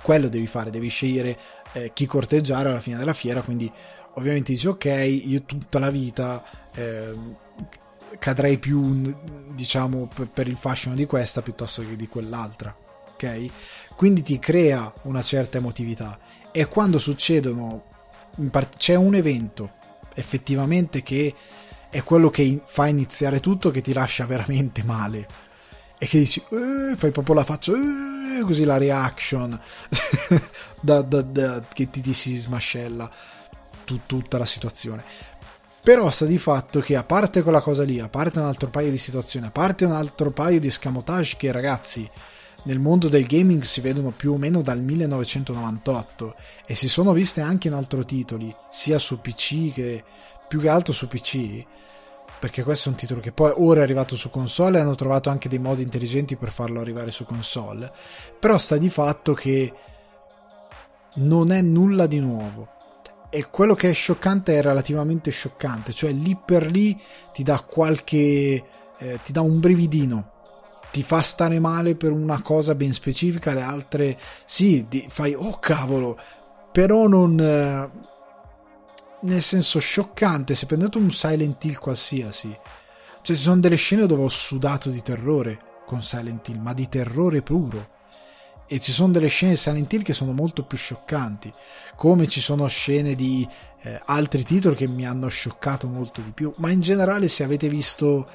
quello devi fare, devi scegliere eh, chi corteggiare alla fine della fiera, quindi ovviamente dici ok, io tutta la vita eh, cadrei più, diciamo, per il fascino di questa piuttosto che di quell'altra, ok? Quindi ti crea una certa emotività e quando succedono, part- c'è un evento effettivamente che è quello che fa iniziare tutto che ti lascia veramente male. E che dici eh, fai proprio la faccia eh, così la reaction da, da, da, che ti, ti, si smascella tu, tutta la situazione. Però sta di fatto che a parte quella cosa lì a parte un altro paio di situazioni a parte un altro paio di escamotage che ragazzi nel mondo del gaming si vedono più o meno dal 1998 e si sono viste anche in altri titoli sia su PC che più che altro su PC perché questo è un titolo che poi ora è arrivato su console e hanno trovato anche dei modi intelligenti per farlo arrivare su console. Però sta di fatto che non è nulla di nuovo. E quello che è scioccante è relativamente scioccante cioè lì per lì ti dà qualche eh, ti dà un brividino ti fa stare male per una cosa ben specifica le altre sì di, fai oh cavolo. Però non eh, nel senso scioccante se prendete un Silent Hill qualsiasi cioè ci sono delle scene dove ho sudato di terrore con Silent Hill ma di terrore puro. E ci sono delle scene di Silent Hill che sono molto più scioccanti come ci sono scene di eh, altri titoli che mi hanno scioccato molto di più. Ma in generale se avete visto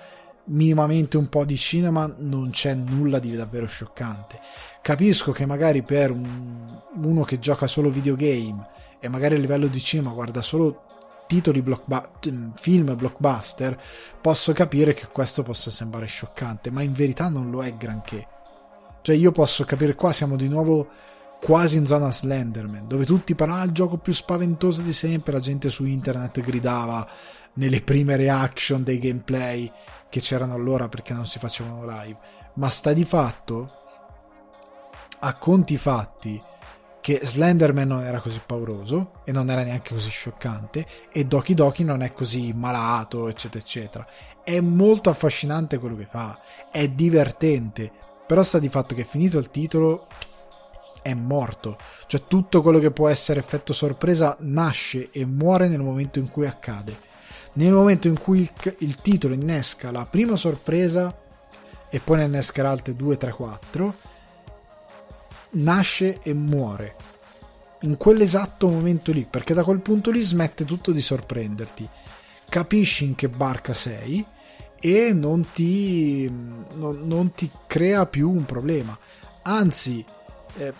minimamente un po' di cinema non c'è nulla di davvero scioccante capisco che magari per un, uno che gioca solo videogame e magari a livello di cinema guarda solo titoli blockbu- film blockbuster, posso capire che questo possa sembrare scioccante, ma in verità non lo è granché. Cioè io posso capire qua siamo di nuovo quasi in zona Slenderman, dove tutti parlano ah, il gioco più spaventoso di sempre, la gente su internet gridava nelle prime reaction dei gameplay che c'erano allora perché non si facevano live, ma sta di fatto a conti fatti che Slenderman non era così pauroso e non era neanche così scioccante e Doki Doki non è così malato eccetera eccetera. È molto affascinante quello che fa è divertente però sta di fatto che finito il titolo è morto. Cioè tutto quello che può essere effetto sorpresa nasce e muore nel momento in cui accade nel momento in cui il, il titolo innesca la prima sorpresa e poi ne innescherà altre 2 3 4 nasce e muore in quell'esatto momento lì, perché da quel punto lì smette tutto di sorprenderti. Capisci in che barca sei e non ti, non, non ti crea più un problema. Anzi, eh,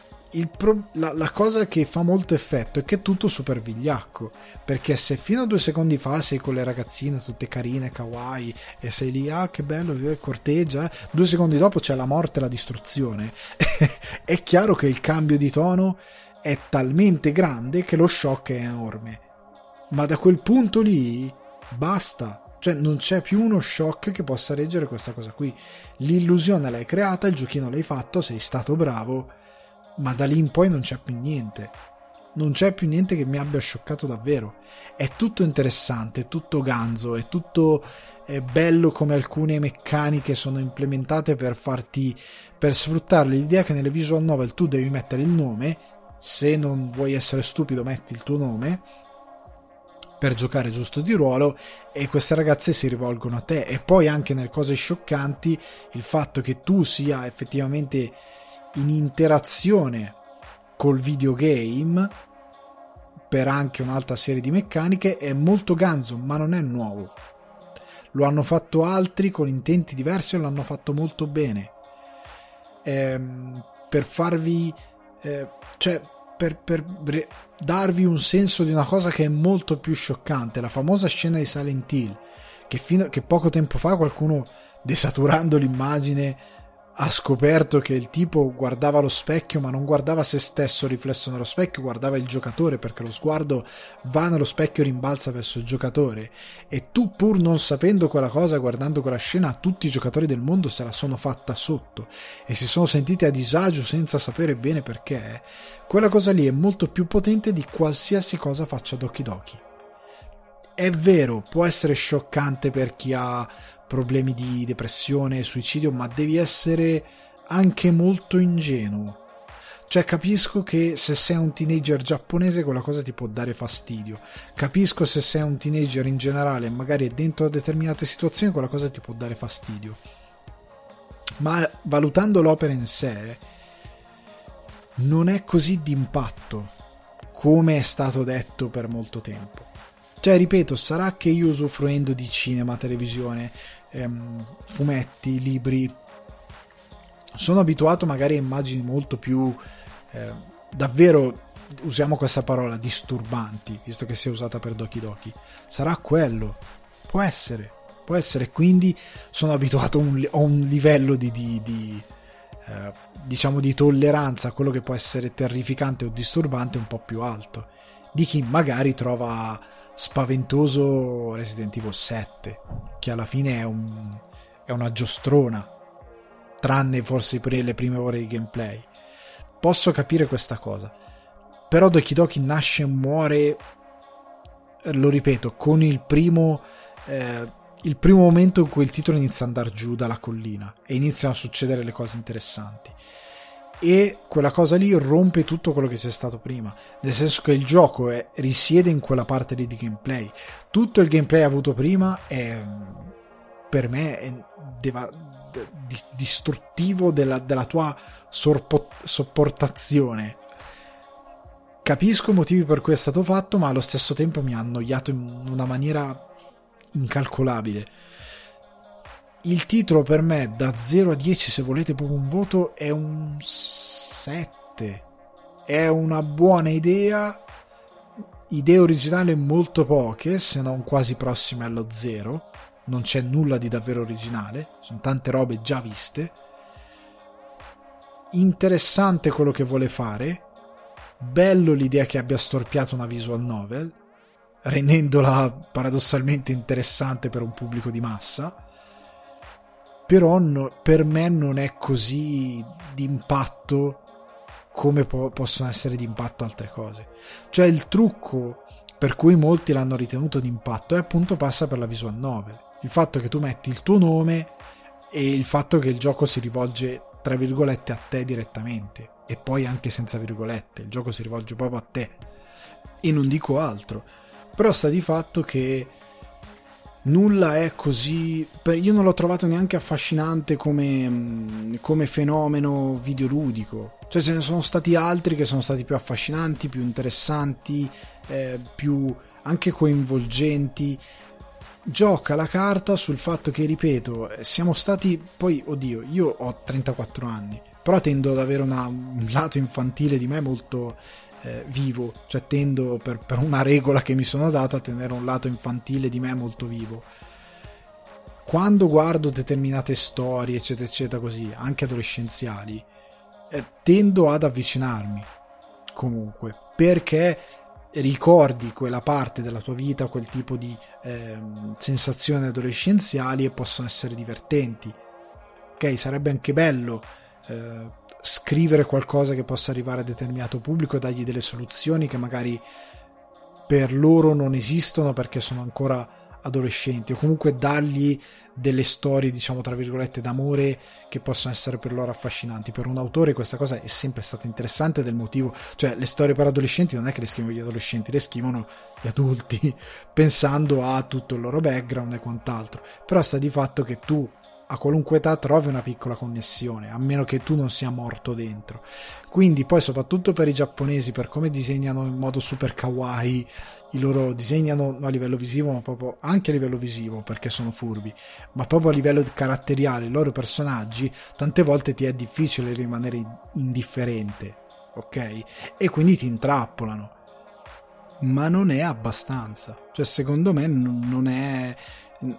pro- la, la, cosa che fa molto effetto è che è tutto super vigliacco. Perché se fino a due secondi fa sei con le ragazzine tutte carine, kawaii, e sei lì, ah che bello, eh, corteggia, eh", due secondi dopo c'è la morte e la distruzione. è chiaro che il cambio di tono è talmente grande che lo shock è enorme. Ma da quel punto lì basta. Cioè non c'è più uno shock che possa reggere questa cosa qui. L'illusione l'hai creata, il giochino l'hai fatto, sei stato bravo ma da lì in poi non c'è più niente. Non c'è più niente che mi abbia scioccato davvero. È tutto interessante, è tutto ganzo, è tutto è bello come alcune meccaniche sono implementate per farti per sfruttare l'idea che nelle visual novel tu devi mettere il nome, se non vuoi essere stupido metti il tuo nome per giocare giusto di ruolo e queste ragazze si rivolgono a te e poi anche nelle cose scioccanti il fatto che tu sia effettivamente in interazione col videogame per anche un'altra serie di meccaniche è molto ganzo, ma non è nuovo. Lo hanno fatto altri con intenti diversi e lo hanno fatto molto bene. Ehm, per farvi, eh, cioè, per, per darvi un senso di una cosa che è molto più scioccante, la famosa scena di Silent Hill, che, fino, che poco tempo fa qualcuno desaturando l'immagine ha scoperto che il tipo guardava lo specchio ma non guardava se stesso riflesso nello specchio, guardava il giocatore perché lo sguardo va nello specchio e rimbalza verso il giocatore e tu pur non sapendo quella cosa, guardando quella scena, tutti i giocatori del mondo se la sono fatta sotto e si sono sentiti a disagio senza sapere bene perché, quella cosa lì è molto più potente di qualsiasi cosa faccia Doki Doki. È vero, può essere scioccante per chi ha problemi di depressione, suicidio, ma devi essere anche molto ingenuo. Cioè capisco che se sei un teenager giapponese quella cosa ti può dare fastidio. Capisco se sei un teenager in generale, magari dentro determinate situazioni quella cosa ti può dare fastidio. Ma valutando l'opera in sé non è così d'impatto come è stato detto per molto tempo. Cioè, ripeto, sarà che io usufruendo di cinema, televisione, ehm, fumetti, libri, sono abituato magari a immagini molto più eh, davvero usiamo questa parola disturbanti visto che si è usata per Doki Doki. Sarà quello. Può essere. Può essere. Quindi sono abituato a un, a un livello di, di, di eh, diciamo di tolleranza a quello che può essere terrificante o disturbante un po' più alto. Di chi magari trova spaventoso Resident Evil 7 che alla fine è, un, è una giostrona tranne forse le prime ore di gameplay. Posso capire questa cosa. Però Doki Doki nasce e muore, lo ripeto, con il primo, eh, il primo momento in cui il titolo inizia ad andare giù dalla collina e iniziano a succedere le cose interessanti. E quella cosa lì rompe tutto quello che c'è stato prima, nel senso che il gioco è, risiede in quella parte lì di gameplay. Tutto il gameplay avuto prima è per me è deva- di, distruttivo della, della tua sorpo, sopportazione. Capisco i motivi per cui è stato fatto, ma allo stesso tempo mi ha annoiato in una maniera incalcolabile. Il titolo per me, da 0 a 10, se volete proprio un voto, è un 7. È una buona idea. Idee originali molto poche, se non quasi prossime allo 0 non c'è nulla di davvero originale, sono tante robe già viste. Interessante quello che vuole fare, bello l'idea che abbia storpiato una visual novel, rendendola paradossalmente interessante per un pubblico di massa, però no, per me non è così d'impatto come po- possono essere d'impatto altre cose. Cioè il trucco per cui molti l'hanno ritenuto d'impatto è appunto passa per la visual novel. Il fatto che tu metti il tuo nome e il fatto che il gioco si rivolge tra virgolette a te direttamente. E poi anche senza virgolette il gioco si rivolge proprio a te. E non dico altro. Però sta di fatto che nulla è così io non l'ho trovato neanche affascinante come, mm, come fenomeno videoludico. Cioè ce ne sono stati altri che sono stati più affascinanti più interessanti eh, più anche coinvolgenti. Gioca la carta sul fatto che, ripeto, siamo stati poi, oddio, io ho 34 anni, però tendo ad avere una, un lato infantile di me molto eh, vivo, cioè tendo per, per una regola che mi sono dato a tenere un lato infantile di me molto vivo. Quando guardo determinate storie, eccetera, eccetera, così, anche adolescenziali, eh, tendo ad avvicinarmi comunque perché ricordi quella parte della tua vita, quel tipo di eh, sensazioni adolescenziali e possono essere divertenti. Ok, sarebbe anche bello eh, scrivere qualcosa che possa arrivare a determinato pubblico e dargli delle soluzioni che magari per loro non esistono perché sono ancora adolescenti o comunque dargli delle storie diciamo tra virgolette d'amore che possono essere per loro affascinanti. Per un autore questa cosa è sempre stata interessante del motivo cioè le storie per adolescenti non è che le scrivono gli adolescenti le scrivono gli adulti pensando a tutto il loro background e quant'altro. Però sta di fatto che tu a qualunque età trovi una piccola connessione, a meno che tu non sia morto dentro. Quindi poi soprattutto per i giapponesi, per come disegnano in modo super kawaii, i loro disegnano a livello visivo, ma proprio anche a livello visivo, perché sono furbi, ma proprio a livello caratteriale, i loro personaggi, tante volte ti è difficile rimanere indifferente, ok? E quindi ti intrappolano. Ma non è abbastanza. Cioè, secondo me non è,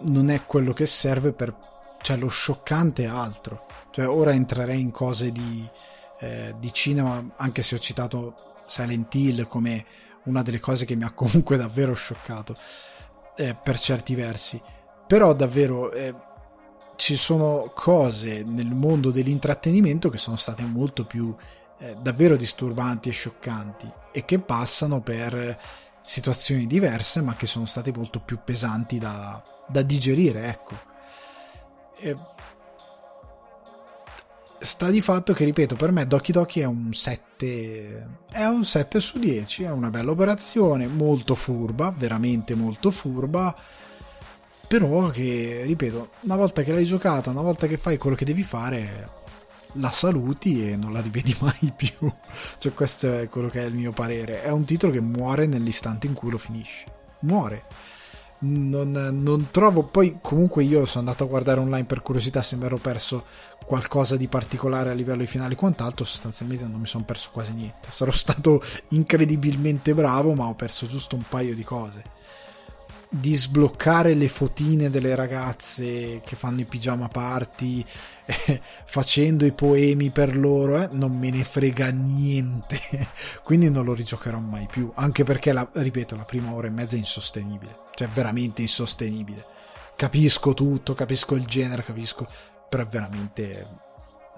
non è quello che serve per cioè lo scioccante è altro. Cioè, ora entrerei in cose di, eh, di cinema, anche se ho citato Silent Hill come una delle cose che mi ha comunque davvero scioccato eh, per certi versi. Però davvero eh, ci sono cose nel mondo dell'intrattenimento che sono state molto più eh, davvero disturbanti e scioccanti e che passano per situazioni diverse ma che sono state molto più pesanti da, da digerire, ecco Sta di fatto che, ripeto, per me Doki Doki è un 7, è un 7 su 10, è una bella operazione, molto furba, veramente molto furba, però che, ripeto, una volta che l'hai giocata, una volta che fai quello che devi fare, la saluti e non la rivedi mai più. cioè questo è quello che è il mio parere. È un titolo che muore nell'istante in cui lo finisci. Muore non, non, trovo poi comunque io sono andato a guardare online per curiosità se mi ero perso qualcosa di particolare a livello di finale quant'altro sostanzialmente non mi sono perso quasi niente. Sarò stato incredibilmente bravo ma ho perso giusto un paio di cose di sbloccare le fotine delle ragazze che fanno i pigiama party eh, facendo i poemi per loro eh, non me ne frega niente. Quindi non lo rigiocherò mai più anche perché la, ripeto la prima ora e mezza è insostenibile cioè veramente insostenibile. Capisco tutto capisco il genere capisco però è veramente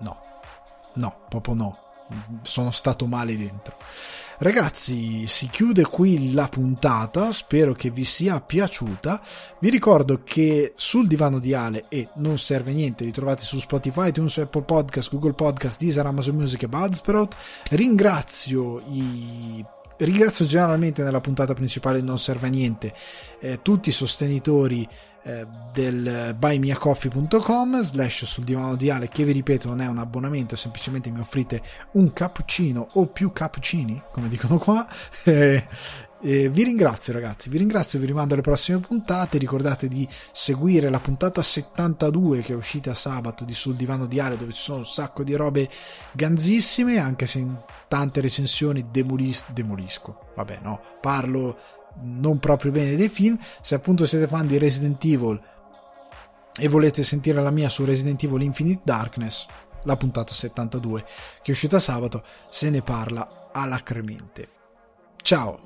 no. No proprio no sono stato male dentro Ragazzi, si chiude qui la puntata, spero che vi sia piaciuta. Vi ricordo che sul divano di Ale e non serve niente, li trovate su Spotify, iTunes, Apple Podcast, Google Podcast, Deezer, Amazon Music e Buzzsprout. Ringrazio i ringrazio generalmente nella puntata principale non serve a niente eh, tutti i sostenitori eh, del buymeacoffee.com slash sul divano di Ale che vi ripeto non è un abbonamento semplicemente mi offrite un cappuccino o più cappuccini come dicono qua. Eh, vi ringrazio ragazzi, vi ringrazio, vi rimando alle prossime puntate, ricordate di seguire la puntata 72 che è uscita sabato di Sul Divano di Ale dove ci sono un sacco di robe ganzissime, anche se in tante recensioni demolis- demolisco, vabbè no, parlo non proprio bene dei film. Se appunto siete fan di Resident Evil e volete sentire la mia su Resident Evil Infinite Darkness, la puntata 72 che è uscita sabato, se ne parla alacremente. Ciao!